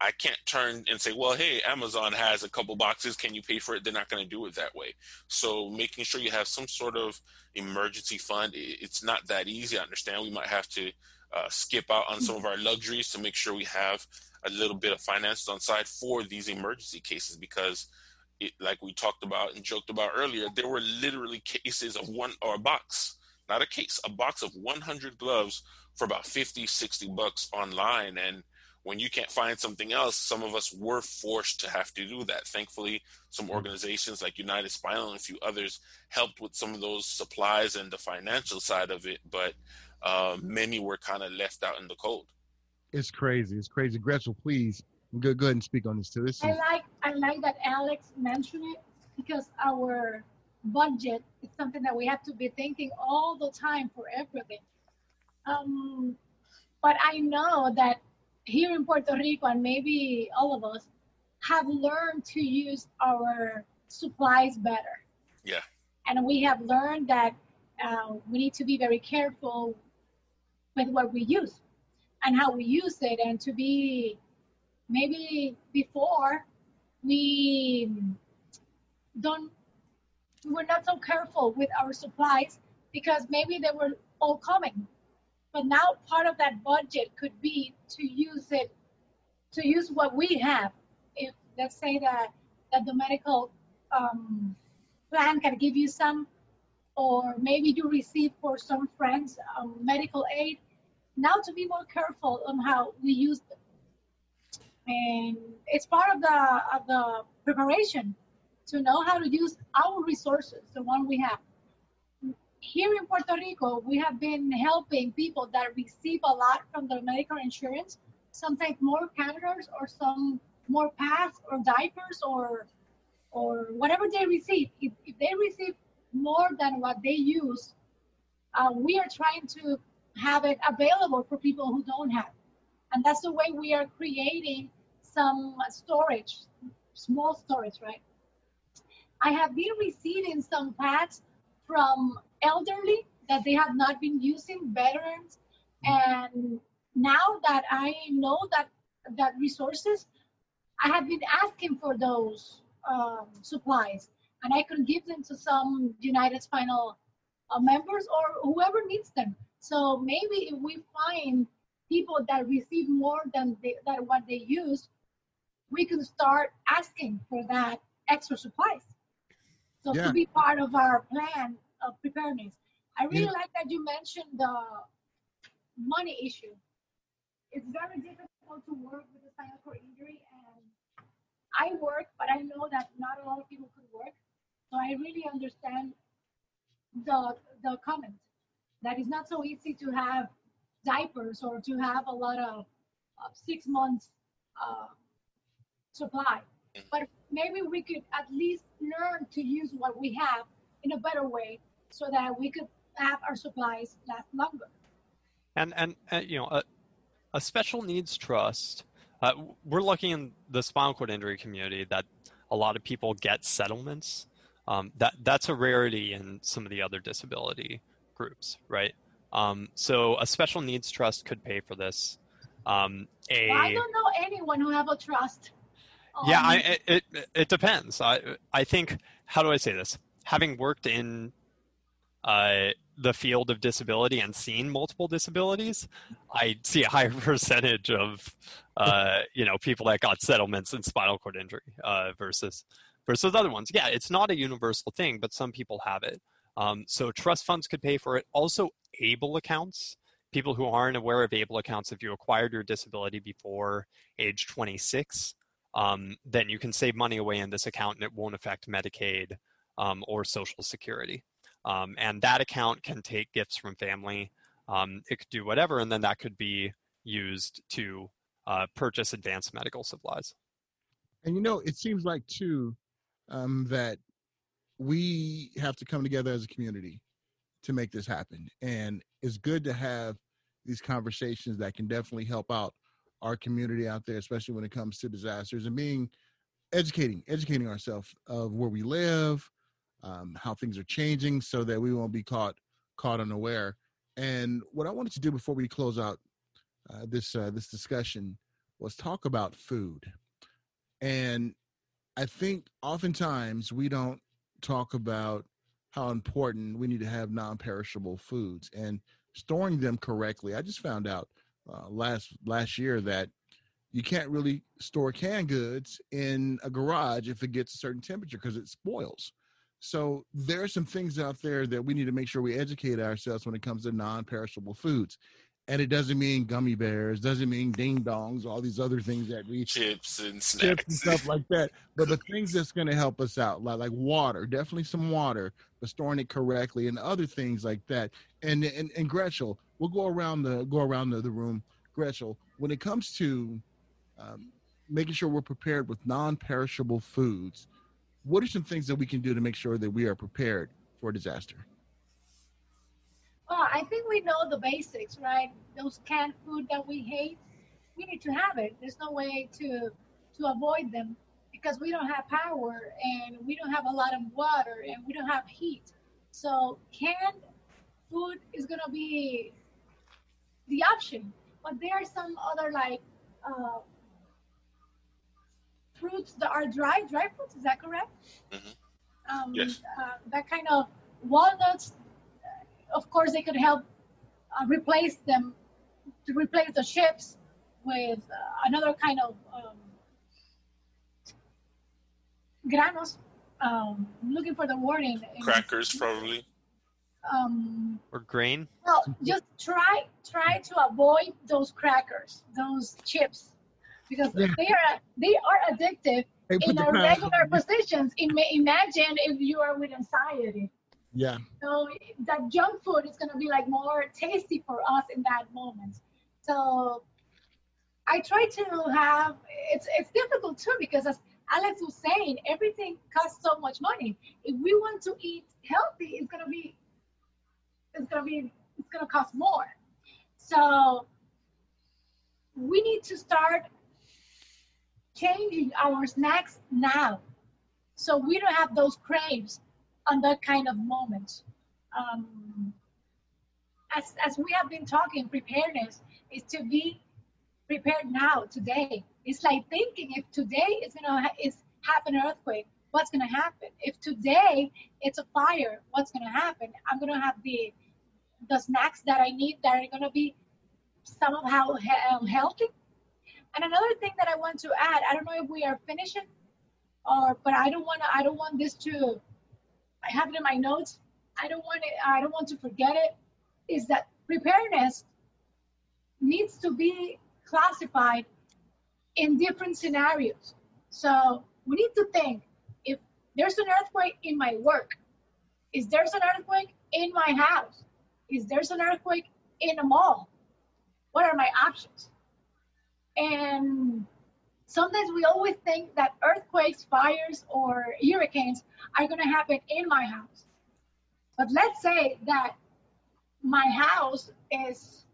I can't turn and say, well, hey, Amazon has a couple boxes. Can you pay for it? They're not going to do it that way. So making sure you have some sort of emergency fund, it's not that easy. I understand we might have to uh, skip out on some of our luxuries to make sure we have a little bit of finance on side for these emergency cases because it, like we talked about and joked about earlier, there were literally cases of one or a box, not a case, a box of 100 gloves for about 50, 60 bucks online. And when you can't find something else, some of us were forced to have to do that. Thankfully, some mm-hmm. organizations like United Spinal and a few others helped with some of those supplies and the financial side of it, but uh, many were kind of left out in the cold. It's crazy. It's crazy. Gretchen, please go, go ahead and speak on this too. This is... I like I like that Alex mentioned it because our budget is something that we have to be thinking all the time for everything. Um, but I know that here in Puerto Rico, and maybe all of us, have learned to use our supplies better. Yeah. And we have learned that uh, we need to be very careful with what we use and how we use it, and to be maybe before we don't we were not so careful with our supplies because maybe they were all coming but now part of that budget could be to use it, to use what we have. If let's say that that the medical um, plan can give you some, or maybe you receive for some friends um, medical aid. Now to be more careful on how we use them, and it's part of the of the preparation to know how to use our resources, the one we have here in Puerto Rico, we have been helping people that receive a lot from their medical insurance, sometimes more catheters or some more pads or diapers or or whatever they receive. If, if they receive more than what they use, uh, we are trying to have it available for people who don't have. And that's the way we are creating some storage, small storage, right? I have been receiving some pads from elderly that they have not been using, veterans, and now that I know that that resources, I have been asking for those um, supplies, and I can give them to some United Spinal uh, members or whoever needs them. So maybe if we find people that receive more than they, than what they use, we can start asking for that extra supplies. So yeah. to be part of our plan of preparedness. I really yeah. like that you mentioned the money issue. It's very difficult to work with a spinal cord injury, and I work, but I know that not a lot of people could work. So I really understand the the comment that it's not so easy to have diapers or to have a lot of uh, six months uh, supply. But maybe we could at least learn to use what we have in a better way so that we could have our supplies last longer. And and uh, you know, a, a special needs trust. Uh, we're lucky in the spinal cord injury community that a lot of people get settlements. Um, that that's a rarity in some of the other disability groups, right? Um, so a special needs trust could pay for this. Um, a, I don't know anyone who have a trust. yeah, I, it, it it depends. I I think how do I say this? Having worked in uh, the field of disability and seen multiple disabilities, I see a higher percentage of uh, you know people that got settlements in spinal cord injury uh, versus versus other ones. Yeah, it's not a universal thing, but some people have it. Um, so trust funds could pay for it. Also, ABLE accounts. People who aren't aware of ABLE accounts, if you acquired your disability before age 26, um, then you can save money away in this account and it won't affect Medicaid um, or Social Security. Um, and that account can take gifts from family. Um, it could do whatever, and then that could be used to uh, purchase advanced medical supplies. And you know, it seems like too um, that we have to come together as a community to make this happen. And it's good to have these conversations that can definitely help out our community out there, especially when it comes to disasters and being educating, educating ourselves of where we live, um, how things are changing, so that we won't be caught caught unaware. And what I wanted to do before we close out uh, this uh, this discussion was talk about food. And I think oftentimes we don't talk about how important we need to have non-perishable foods and storing them correctly. I just found out uh, last last year that you can't really store canned goods in a garage if it gets a certain temperature because it spoils. So there are some things out there that we need to make sure we educate ourselves when it comes to non-perishable foods. And it doesn't mean gummy bears, doesn't mean ding dongs, all these other things that we Chips and chips snacks. and stuff like that. But the things that's going to help us out, like like water, definitely some water, but storing it correctly, and other things like that. And and and Gretchen, we'll go around the go around the, the room. Gretchen, when it comes to um, making sure we're prepared with non-perishable foods, what are some things that we can do to make sure that we are prepared for disaster? Well, I think we know the basics, right? Those canned food that we hate, we need to have it. There's no way to to avoid them because we don't have power and we don't have a lot of water and we don't have heat. So canned food is gonna be the option. But there are some other like uh, fruits that are dry, dry fruits. Is that correct? Mhm. Um, Yes. uh, that kind of walnuts of course they could help uh, replace them to replace the chips with uh, another kind of um, granos um, looking for the wording in- Crackers, probably. um, Or grain? well just try try to avoid those crackers those chips because Yeah. they are they are addictive Hey, in our regular positions Ima- imagine if you are with anxiety Yeah, So that junk food is going to be like more tasty for us in that moment. So I try to have it's it's difficult too because as Alex was saying, everything costs so much money. If we want to eat healthy, it's gonna be it's gonna be it's gonna cost more. So we need to start changing our snacks now so we don't have those craves on that kind of moment. Um, as, as we have been talking, preparedness is to be prepared now, today. It's like thinking if today is gonna is happen an earthquake, what's gonna happen? If today it's a fire, what's gonna happen? I'm gonna have the the snacks that I need that are gonna be somehow he- healthy. And another thing that I want to add, I don't know if we are finishing, or but I don't want to. I don't want this to I have it in my notes. I don't want it. I don't want to forget it. Is that preparedness needs to be classified in different scenarios. So we need to think if there's an earthquake in my work, is there's an earthquake in my house, is there's an earthquake in a mall? What are my options? And sometimes we always think that earthquakes, fires, or hurricanes are going to happen in my house. But let's say that my house is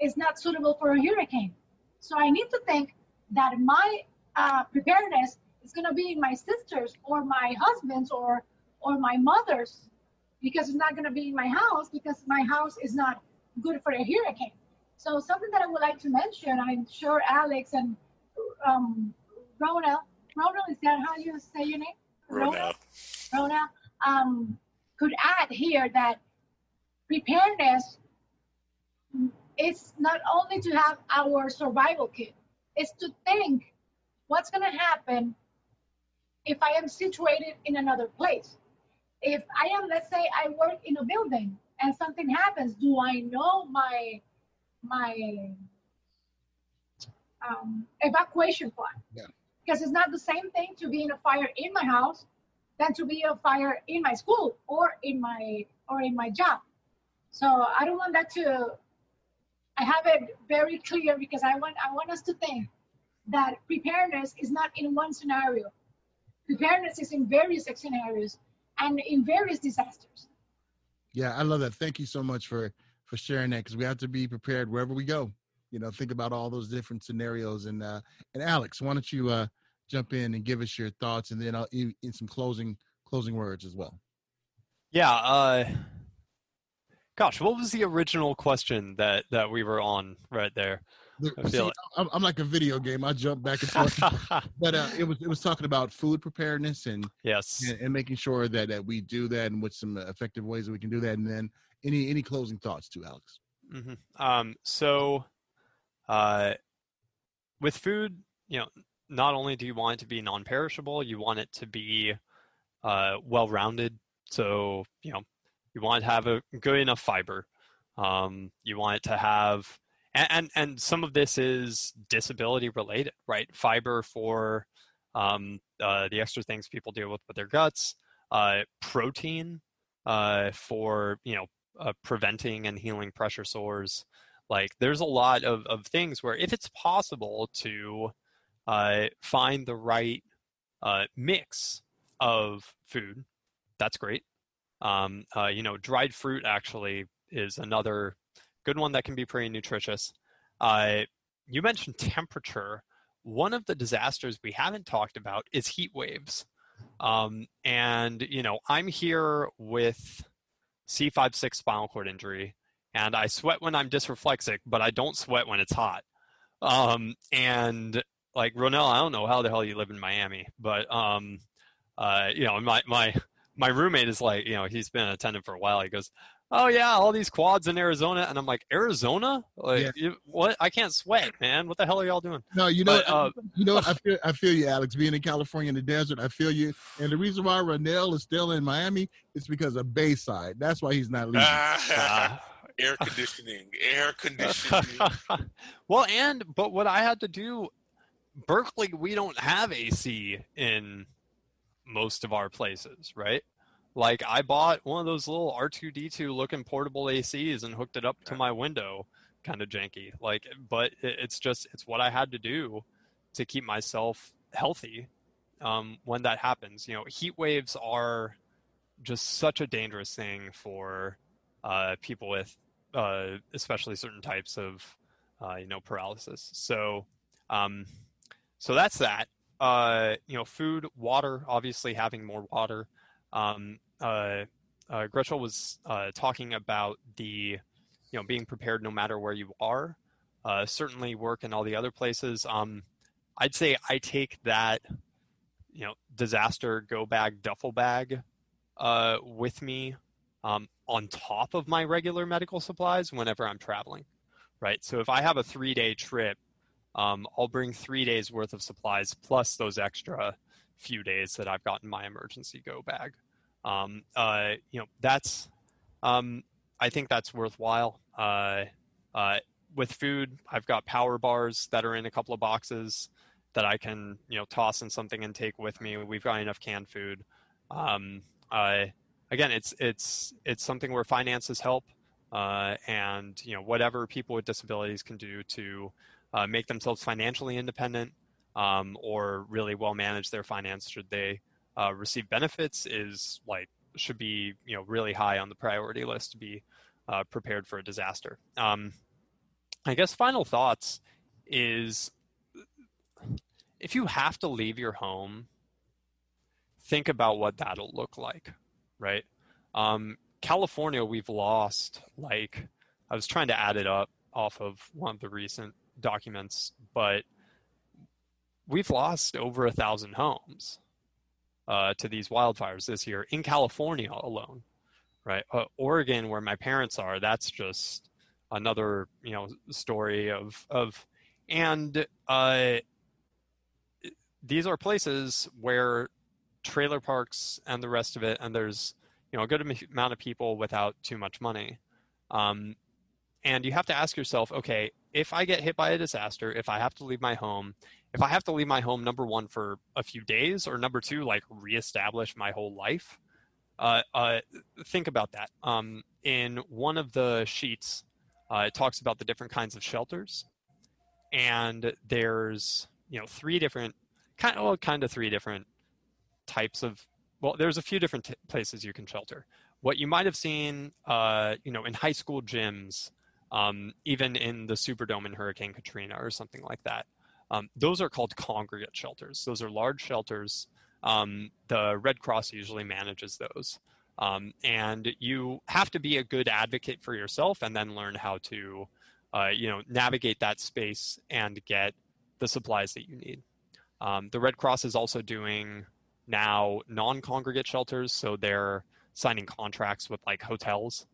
is not suitable for a hurricane. So I need to think that my uh, preparedness is going to be in my sister's or my husband's or or my mother's because it's not going to be in my house because my house is not good for a hurricane. So something that I would like to mention, I'm sure Alex and um, Rona, Rona, is that how you say your name? Rona. Rona um, could add here that preparedness is not only to have our survival kit, it's to think what's going to happen if I am situated in another place. If I am, let's say, I work in a building and something happens, do I know my my um, evacuation plan? Yeah. Because it's not the same thing to be in a fire in my house than to be a fire in my school or in my or in my job. So I don't want that to. I have it very clear because I want I want us to think that preparedness is not in one scenario. Preparedness is in various scenarios and in various disasters. Yeah, I love that. Thank you so much for for sharing that because we have to be prepared wherever we go. You know, think about all those different scenarios. And uh, and Alex, why don't you uh, jump in and give us your thoughts, and then I'll in, in some closing closing words as well. Yeah. Uh, gosh, what was the original question that that we were on right there? I See, it. I'm, I'm like a video game. I jump back and forth, but uh, it was it was talking about food preparedness and yes. and, and making sure that, that we do that and with some effective ways that we can do that. And then any any closing thoughts to Alex? hmm Um, so, uh, with food, you know, not only do you want it to be non-perishable, you want it to be uh, well-rounded. So, you know, you want to have a good enough fiber. Um, you want it to have, and, and and some of this is disability related, right? Fiber for um, uh, the extra things people deal with with their guts. Uh, protein uh, for you know uh, preventing and healing pressure sores. Like there's a lot of, of things where if it's possible to uh, find the right uh, mix of food, that's great. Um, uh, you know, dried fruit actually is another good one that can be pretty nutritious. Uh, you mentioned temperature. One of the disasters we haven't talked about is heat waves. Um, and, you know, I'm here with C5-6 spinal cord injury, and I sweat when I'm dysreflexic, but I don't sweat when it's hot. Um, and like Ronell, I don't know how the hell you live in Miami, but um, uh, you know, my my my roommate is like, you know, he's been an attendant for a while. He goes, "Oh yeah, all these quads in Arizona," and I'm like, "Arizona? Like, Yeah. you, what? I can't sweat, man. What the hell are y'all doing?" No, you know, But, uh, you know, what? I feel, I feel you, Alex. Being in California in the desert, I feel you. And the reason why Ronell is still in Miami is because of Bayside. That's why he's not leaving. Ah. air conditioning, air conditioning. well, and but what I had to do, Berkeley, we don't have AC in most of our places, right? Like I bought one of those little R2D2 looking portable ACs and hooked it up to my window, kind of janky. Like, but it, it's just it's what I had to do to keep myself healthy um, when that happens. You know, heat waves are just such a dangerous thing for uh, people with uh, especially certain types of uh, you know paralysis. So um, so that's that. Uh, you know, food, water. Obviously, having more water. Um, uh, uh, Gretchen was uh, talking about the you know being prepared no matter where you are. Uh, certainly, work and all the other places. Um, I'd say I take that you know disaster go bag duffel bag uh, with me um, on top of my regular medical supplies whenever I'm traveling, right? So if I have a three day trip, um, I'll bring three days worth of supplies plus those extra few days that I've got in my emergency go bag. Um, uh, you know, that's, um, I think that's worthwhile. Uh, uh, with food, I've got power bars that are in a couple of boxes that I can, you know, toss in something and take with me. We've got enough canned food. Um, uh, again, it's it's it's something where finances help, uh, and you know whatever people with disabilities can do to uh, make themselves financially independent um, or really well manage their finance should they uh, receive benefits is like should be you know really high on the priority list to be uh, prepared for a disaster. Um, I guess final thoughts is if you have to leave your home, think about what that'll look like, right? Um, California, we've lost like I was trying to add it up off of one of the recent documents, but we've lost over a thousand homes uh, to these wildfires this year in California alone, right? Uh, Oregon, where my parents are, that's just another you know story of of and uh, these are places where trailer parks and the rest of it, and there's you know a good amount of people without too much money. Um, and you have to ask yourself, okay, if I get hit by a disaster, if I have to leave my home, if I have to leave my home, number one, for a few days, or number two, like reestablish my whole life, uh, uh, think about that. Um, in one of the sheets, uh, it talks about the different kinds of shelters, and there's you know three different kind of well, kind of three different types of well, there's a few different t- places you can shelter. What you might have seen, uh, you know, in high school gyms um, even in the Superdome in Hurricane Katrina or something like that. Um, those are called congregate shelters. Those are large shelters. Um, the Red Cross usually manages those. Um, and you have to be a good advocate for yourself and then learn how to, uh, you know, navigate that space and get the supplies that you need. Um, the Red Cross is also doing now non-congregate shelters, so they're signing contracts with like hotels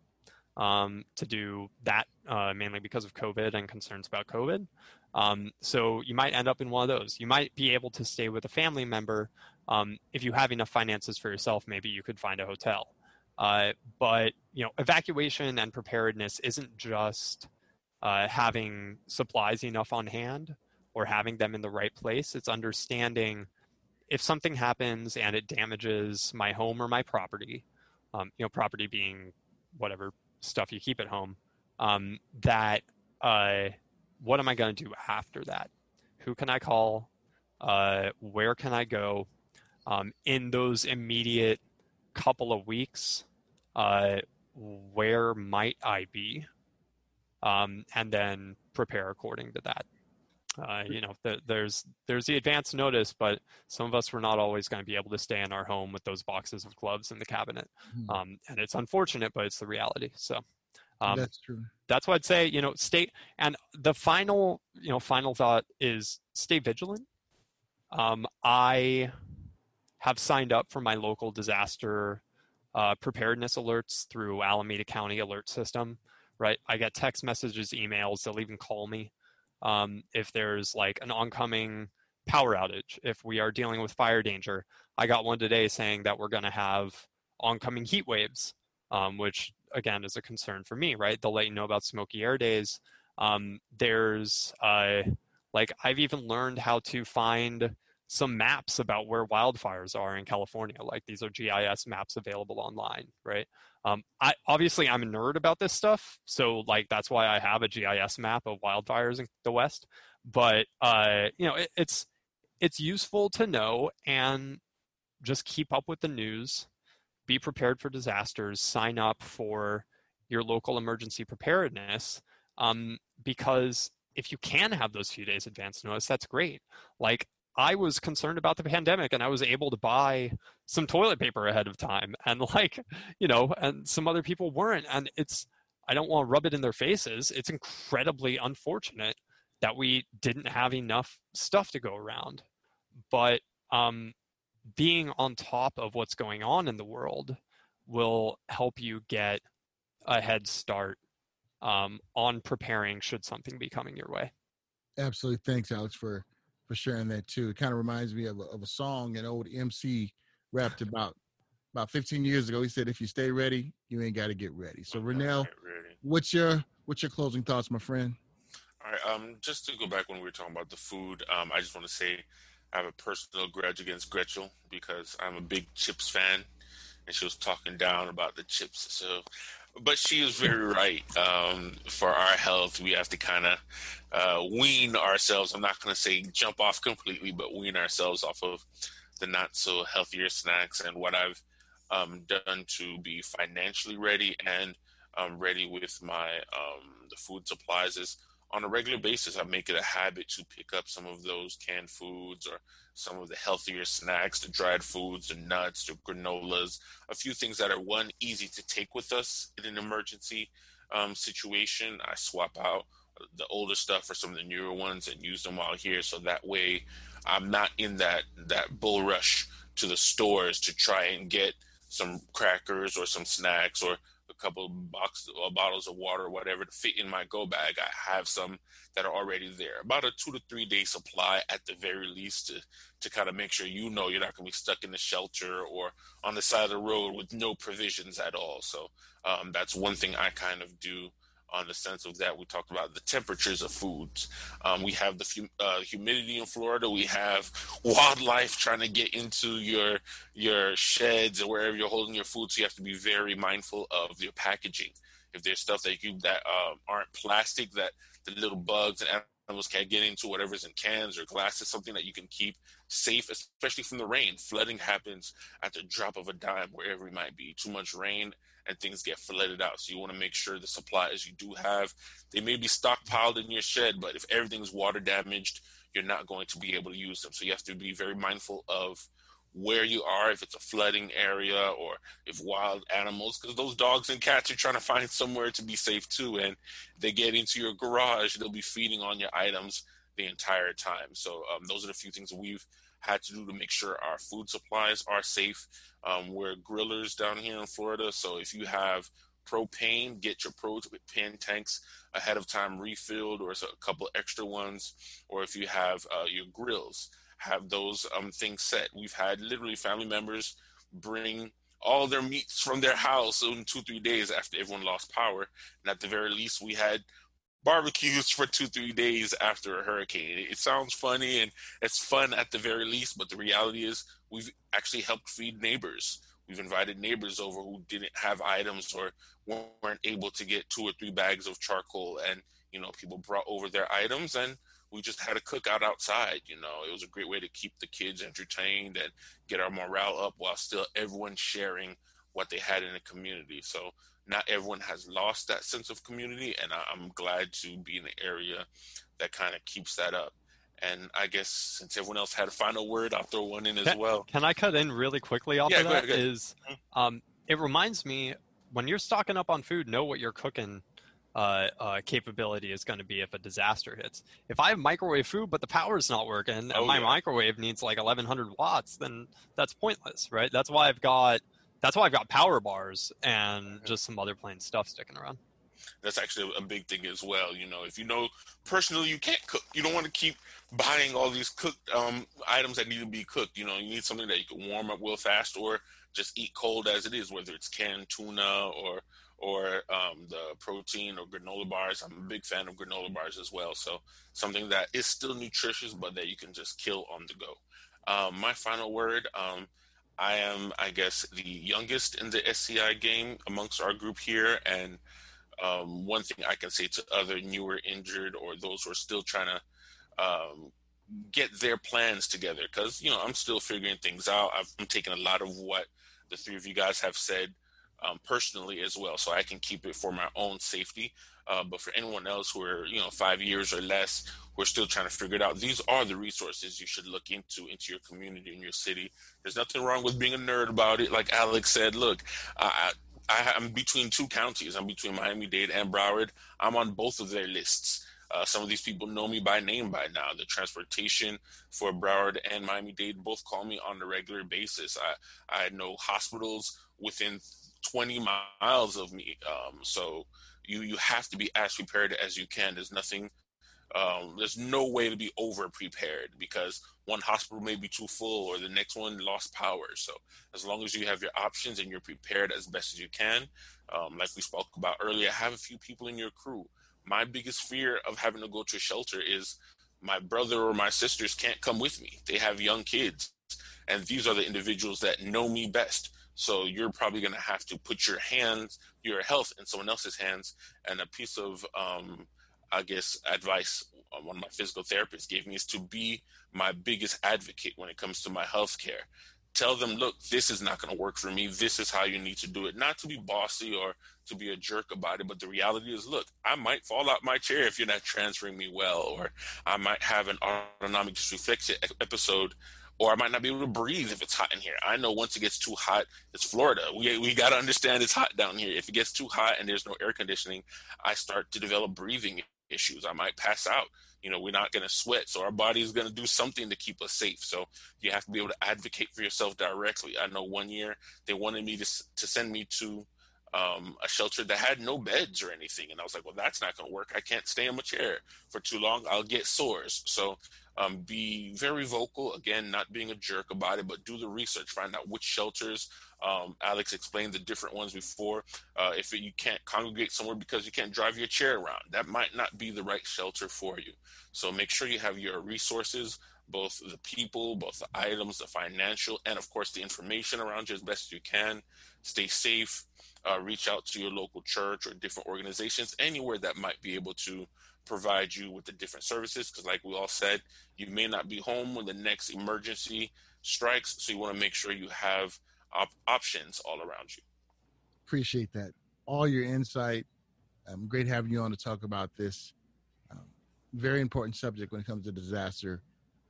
um, to do that uh, mainly because of COVID and concerns about COVID. Um, so you might end up in one of those. You might be able to stay with a family member. Um, if you have enough finances for yourself, maybe you could find a hotel. Uh, but you know, evacuation and preparedness isn't just uh, having supplies enough on hand or having them in the right place. It's understanding if something happens and it damages my home or my property. Um, you know, property being whatever stuff you keep at home um, that uh, what am i going to do after that? Who can i call? Uh, where can i go? Um, in those immediate couple of weeks uh, where might i be? Um, and then prepare according to that uh, you know, the, there's there's the advance notice, but some of us were not always going to be able to stay in our home with those boxes of gloves in the cabinet, mm-hmm. um, and it's unfortunate, but it's the reality. So um, that's true. That's what I'd say. You know, stay and the final, you know, final thought is stay vigilant. Um, I have signed up for my local disaster uh, preparedness alerts through Alameda County Alert System. Right, I get text messages, emails. They'll even call me um, if there's like an oncoming power outage, if we are dealing with fire danger. I got one today saying that we're going to have oncoming heat waves, um, which again is a concern for me, right? They'll let you know about smoky air days. Um, there's uh, like I've even learned how to find some maps about where wildfires are in California. Like these are GIS maps available online, right? Um, I obviously I'm a nerd about this stuff, so like that's why I have a GIS map of wildfires in the West. But uh, you know, it, it's it's useful to know and just keep up with the news, be prepared for disasters, sign up for your local emergency preparedness, um, because if you can have those few days advance notice, that's great. Like I was concerned about the pandemic and I was able to buy some toilet paper ahead of time and like, you know, and some other people weren't. And it's, I don't want to rub it in their faces. It's incredibly unfortunate that we didn't have enough stuff to go around. But um, being on top of what's going on in the world will help you get a head start um, on preparing should something be coming your way. Absolutely. Thanks, Alex, for for sharing that too. It kind of reminds me of a, of a song an old MC rapped about about 15 years ago. He said, "If you stay ready, you ain't got to get ready." So, Ronell, what's your what's your closing thoughts, my friend? All right. Um, just to go back when we were talking about the food, um, I just want to say I have a personal grudge against Gretchen because I'm a big chips fan, and she was talking down about the chips. So but she is very right. Um, for our health, we have to kind of uh, wean ourselves. I'm not going to say jump off completely, but wean ourselves off of the not so healthier snacks. And what I've um, done to be financially ready and um, ready with my um, the food supplies is on a regular basis. I make it a habit to pick up some of those canned foods or some of the healthier snacks, the dried foods, the nuts, the granolas, a few things that are one easy to take with us in an emergency um, situation. I swap out the older stuff for some of the newer ones and use them while here, so that way I'm not in that that bull rush to the stores to try and get some crackers or some snacks or a couple boxes or bottles of water or whatever to fit in my go bag. I have some that are already there. About a two to three day supply at the very least to, to kind of make sure you know you're not going to be stuck in the shelter or on the side of the road with no provisions at all. So um, that's one thing I kind of do on the sense of that. We talked about the temperatures of foods. Um, we have the uh, humidity in Florida. We have wildlife trying to get into your your sheds or wherever you're holding your food. So you have to be very mindful of your packaging. If there's stuff that you that uh, aren't plastic, that the little bugs and animals can't get into, whatever's in cans or glasses, something that you can keep safe, especially from the rain. Flooding happens at the drop of a dime, wherever it might be. Too much rain and things get flooded out. So you want to make sure the supplies you do have, they may be stockpiled in your shed, but if everything's water damaged, you're not going to be able to use them. So you have to be very mindful of where you are, if it's a flooding area or if wild animals, because those dogs and cats are trying to find somewhere to be safe too. And they get into your garage, they'll be feeding on your items the entire time. So um, those are the few things we've had to do to make sure our food supplies are safe. Um, we're grillers down here in Florida, so if you have propane, get your propane tanks ahead of time refilled, or a couple extra ones. Or if you have uh, your grills, have those um, things set. We've had literally family members bring all their meats from their house in two three days after everyone lost power, and at the very least, we had barbecues for two three days after a hurricane. It sounds funny and it's fun at the very least but the reality is we've actually helped feed neighbors. We've invited neighbors over who didn't have items or weren't able to get two or three bags of charcoal and you know people brought over their items and we just had a cookout outside you know. It was a great way to keep the kids entertained and get our morale up while still everyone sharing what they had in the community. So not everyone has lost that sense of community, and I, am glad to be in an area that kind of keeps that up. And I guess since everyone else had a final word, I'll throw one in as can, well. Can I cut in really quickly off yeah, of that? Ahead, is, um, it reminds me when you're stocking up on food, know what you're cooking uh, uh, capability is going to be if a disaster hits. If I have microwave food but the power's not working and oh, my yeah. microwave needs like 1100 watts, then that's pointless, right? That's why I've got that's why I've got power bars and just some other plain stuff sticking around. That's actually a big thing as well. You know, if you know personally you can't cook, you don't want to keep buying all these cooked um, items that need to be cooked. You know, you need something that you can warm up real fast or just eat cold as it is, whether it's canned tuna or or um, the protein or granola bars. I'm a big fan of granola bars as well. So something that is still nutritious, but that you can just kill on the go. Um, my final word. Um, I am, I guess, the youngest in the SCI game amongst our group here. And um, one thing I can say to other newer injured or those who are still trying to um, get their plans together, because, you know, I'm still figuring things out. i am taking a lot of what the three of you guys have said um, personally as well, so I can keep it for my own safety. Uh, but for anyone else who are, you know, five years or less, who are still trying to figure it out, these are the resources you should look into into your community in your city. There's nothing wrong with being a nerd about it. Like Alex said, look, I, I, I'm between two counties. I'm between Miami-Dade and Broward. I'm on both of their lists. Uh, some of these people know me by name by now. The transportation for Broward and Miami Dade both call me on a regular basis. I, I know hospitals within 20 miles of me. Um, so you you have to be as prepared as you can. There's nothing. Um, there's no way to be over prepared because one hospital may be too full or the next one lost power. So as long as you have your options and you're prepared as best as you can, um, like we spoke about earlier, have a few people in your crew. My biggest fear of having to go to a shelter is my brother or my sisters can't come with me. They have young kids, and these are the individuals that know me best So you're probably going to have to put your hands, your health, in someone else's hands. And a piece of, um, I guess, advice uh, one of my physical therapists gave me is to be my biggest advocate when it comes to my health care. Tell them, look, this is not going to work for me. This is how you need to do it. Not to be bossy or to be a jerk about it, but the reality is, look, I might fall out of my chair if you're not transferring me well, or I might have an autonomic dysreflexia episode or I might not be able to breathe if it's hot in here. I know once it gets too hot, it's Florida. We we got to understand it's hot down here. If it gets too hot and there's no air conditioning, I start to develop breathing issues. I might pass out. You know, we're not going to sweat, so our body is going to do something to keep us safe. So you have to be able to advocate for yourself directly. I know one year they wanted me to to send me to um, a shelter that had no beds or anything. And I was like, well, that's not going to work. I can't stay in my chair for too long. I'll get sores. So um, be very vocal. Again, not being a jerk about it, but do the research. Find out which shelters. Um, Alex explained the different ones before. Uh, if you can't congregate somewhere because you can't drive your chair around, that might not be the right shelter for you. So make sure you have your resources, both the people, both the items, the financial, and of course the information around you as best you can. Stay safe. Uh, reach out to your local church or different organizations, anywhere that might be able to provide you with the different services because like we all said you may not be home when the next emergency strikes so you want to make sure you have op- options all around you. Appreciate that. All your insight. Um, great having you on to talk about this um, very important subject when it comes to disaster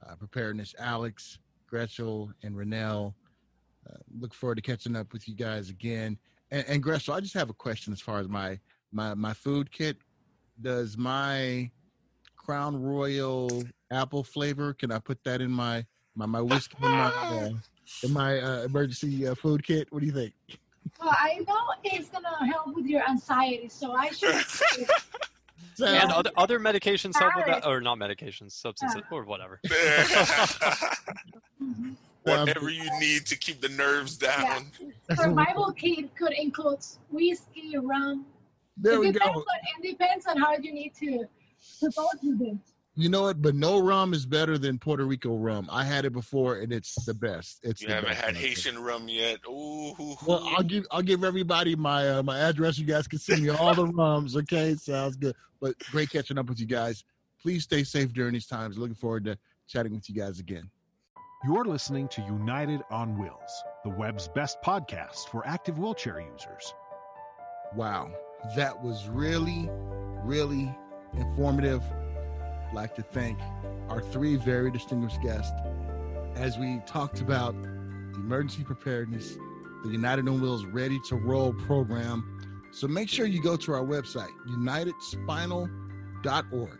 uh, preparedness. Alex Gretchen and Ronell. Uh, look forward to catching up with you guys again. And, and Gretchen, i just have a question as far as my my my food kit. Does my Crown Royal apple flavor? Can I put that in my my my whiskey? My uh, in my uh, emergency uh, food kit? What do you think? Well, I know it's gonna help with your anxiety, so I should. So, and other, other medications help with that, or not medications, substances, uh, or whatever. Mm-hmm. Whatever you need to keep the nerves down. Yeah. Survival kit could include whiskey, rum, there it we go. On, it depends on how you need to to go through this. You know what? But no rum is better than Puerto Rico rum. I had it before, and it's the best. It's you the haven't best had Haitian rum yet. Ooh, well, I'll give I'll give everybody my uh, my address. You guys can send me all the rums. Okay, sounds good. But great catching up with you guys. Please stay safe during these times. Looking forward to chatting with you guys again. You're listening to United on Wheels, the web's best podcast for active wheelchair users. Wow that was really, really informative. Like to thank our three very distinguished guests as we talked about emergency preparedness, the United on Wheels Ready to Roll program. So make sure you go to our website, unitedspinal.org,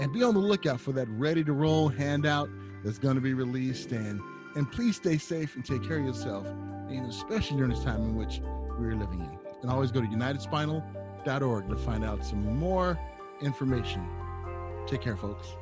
and be on the lookout for that Ready to Roll handout that's going to be released. And, and please stay safe and take care of yourself, and especially during this time in which we're living in and always go to unitedspinal.org to find out some more information. Take care, folks.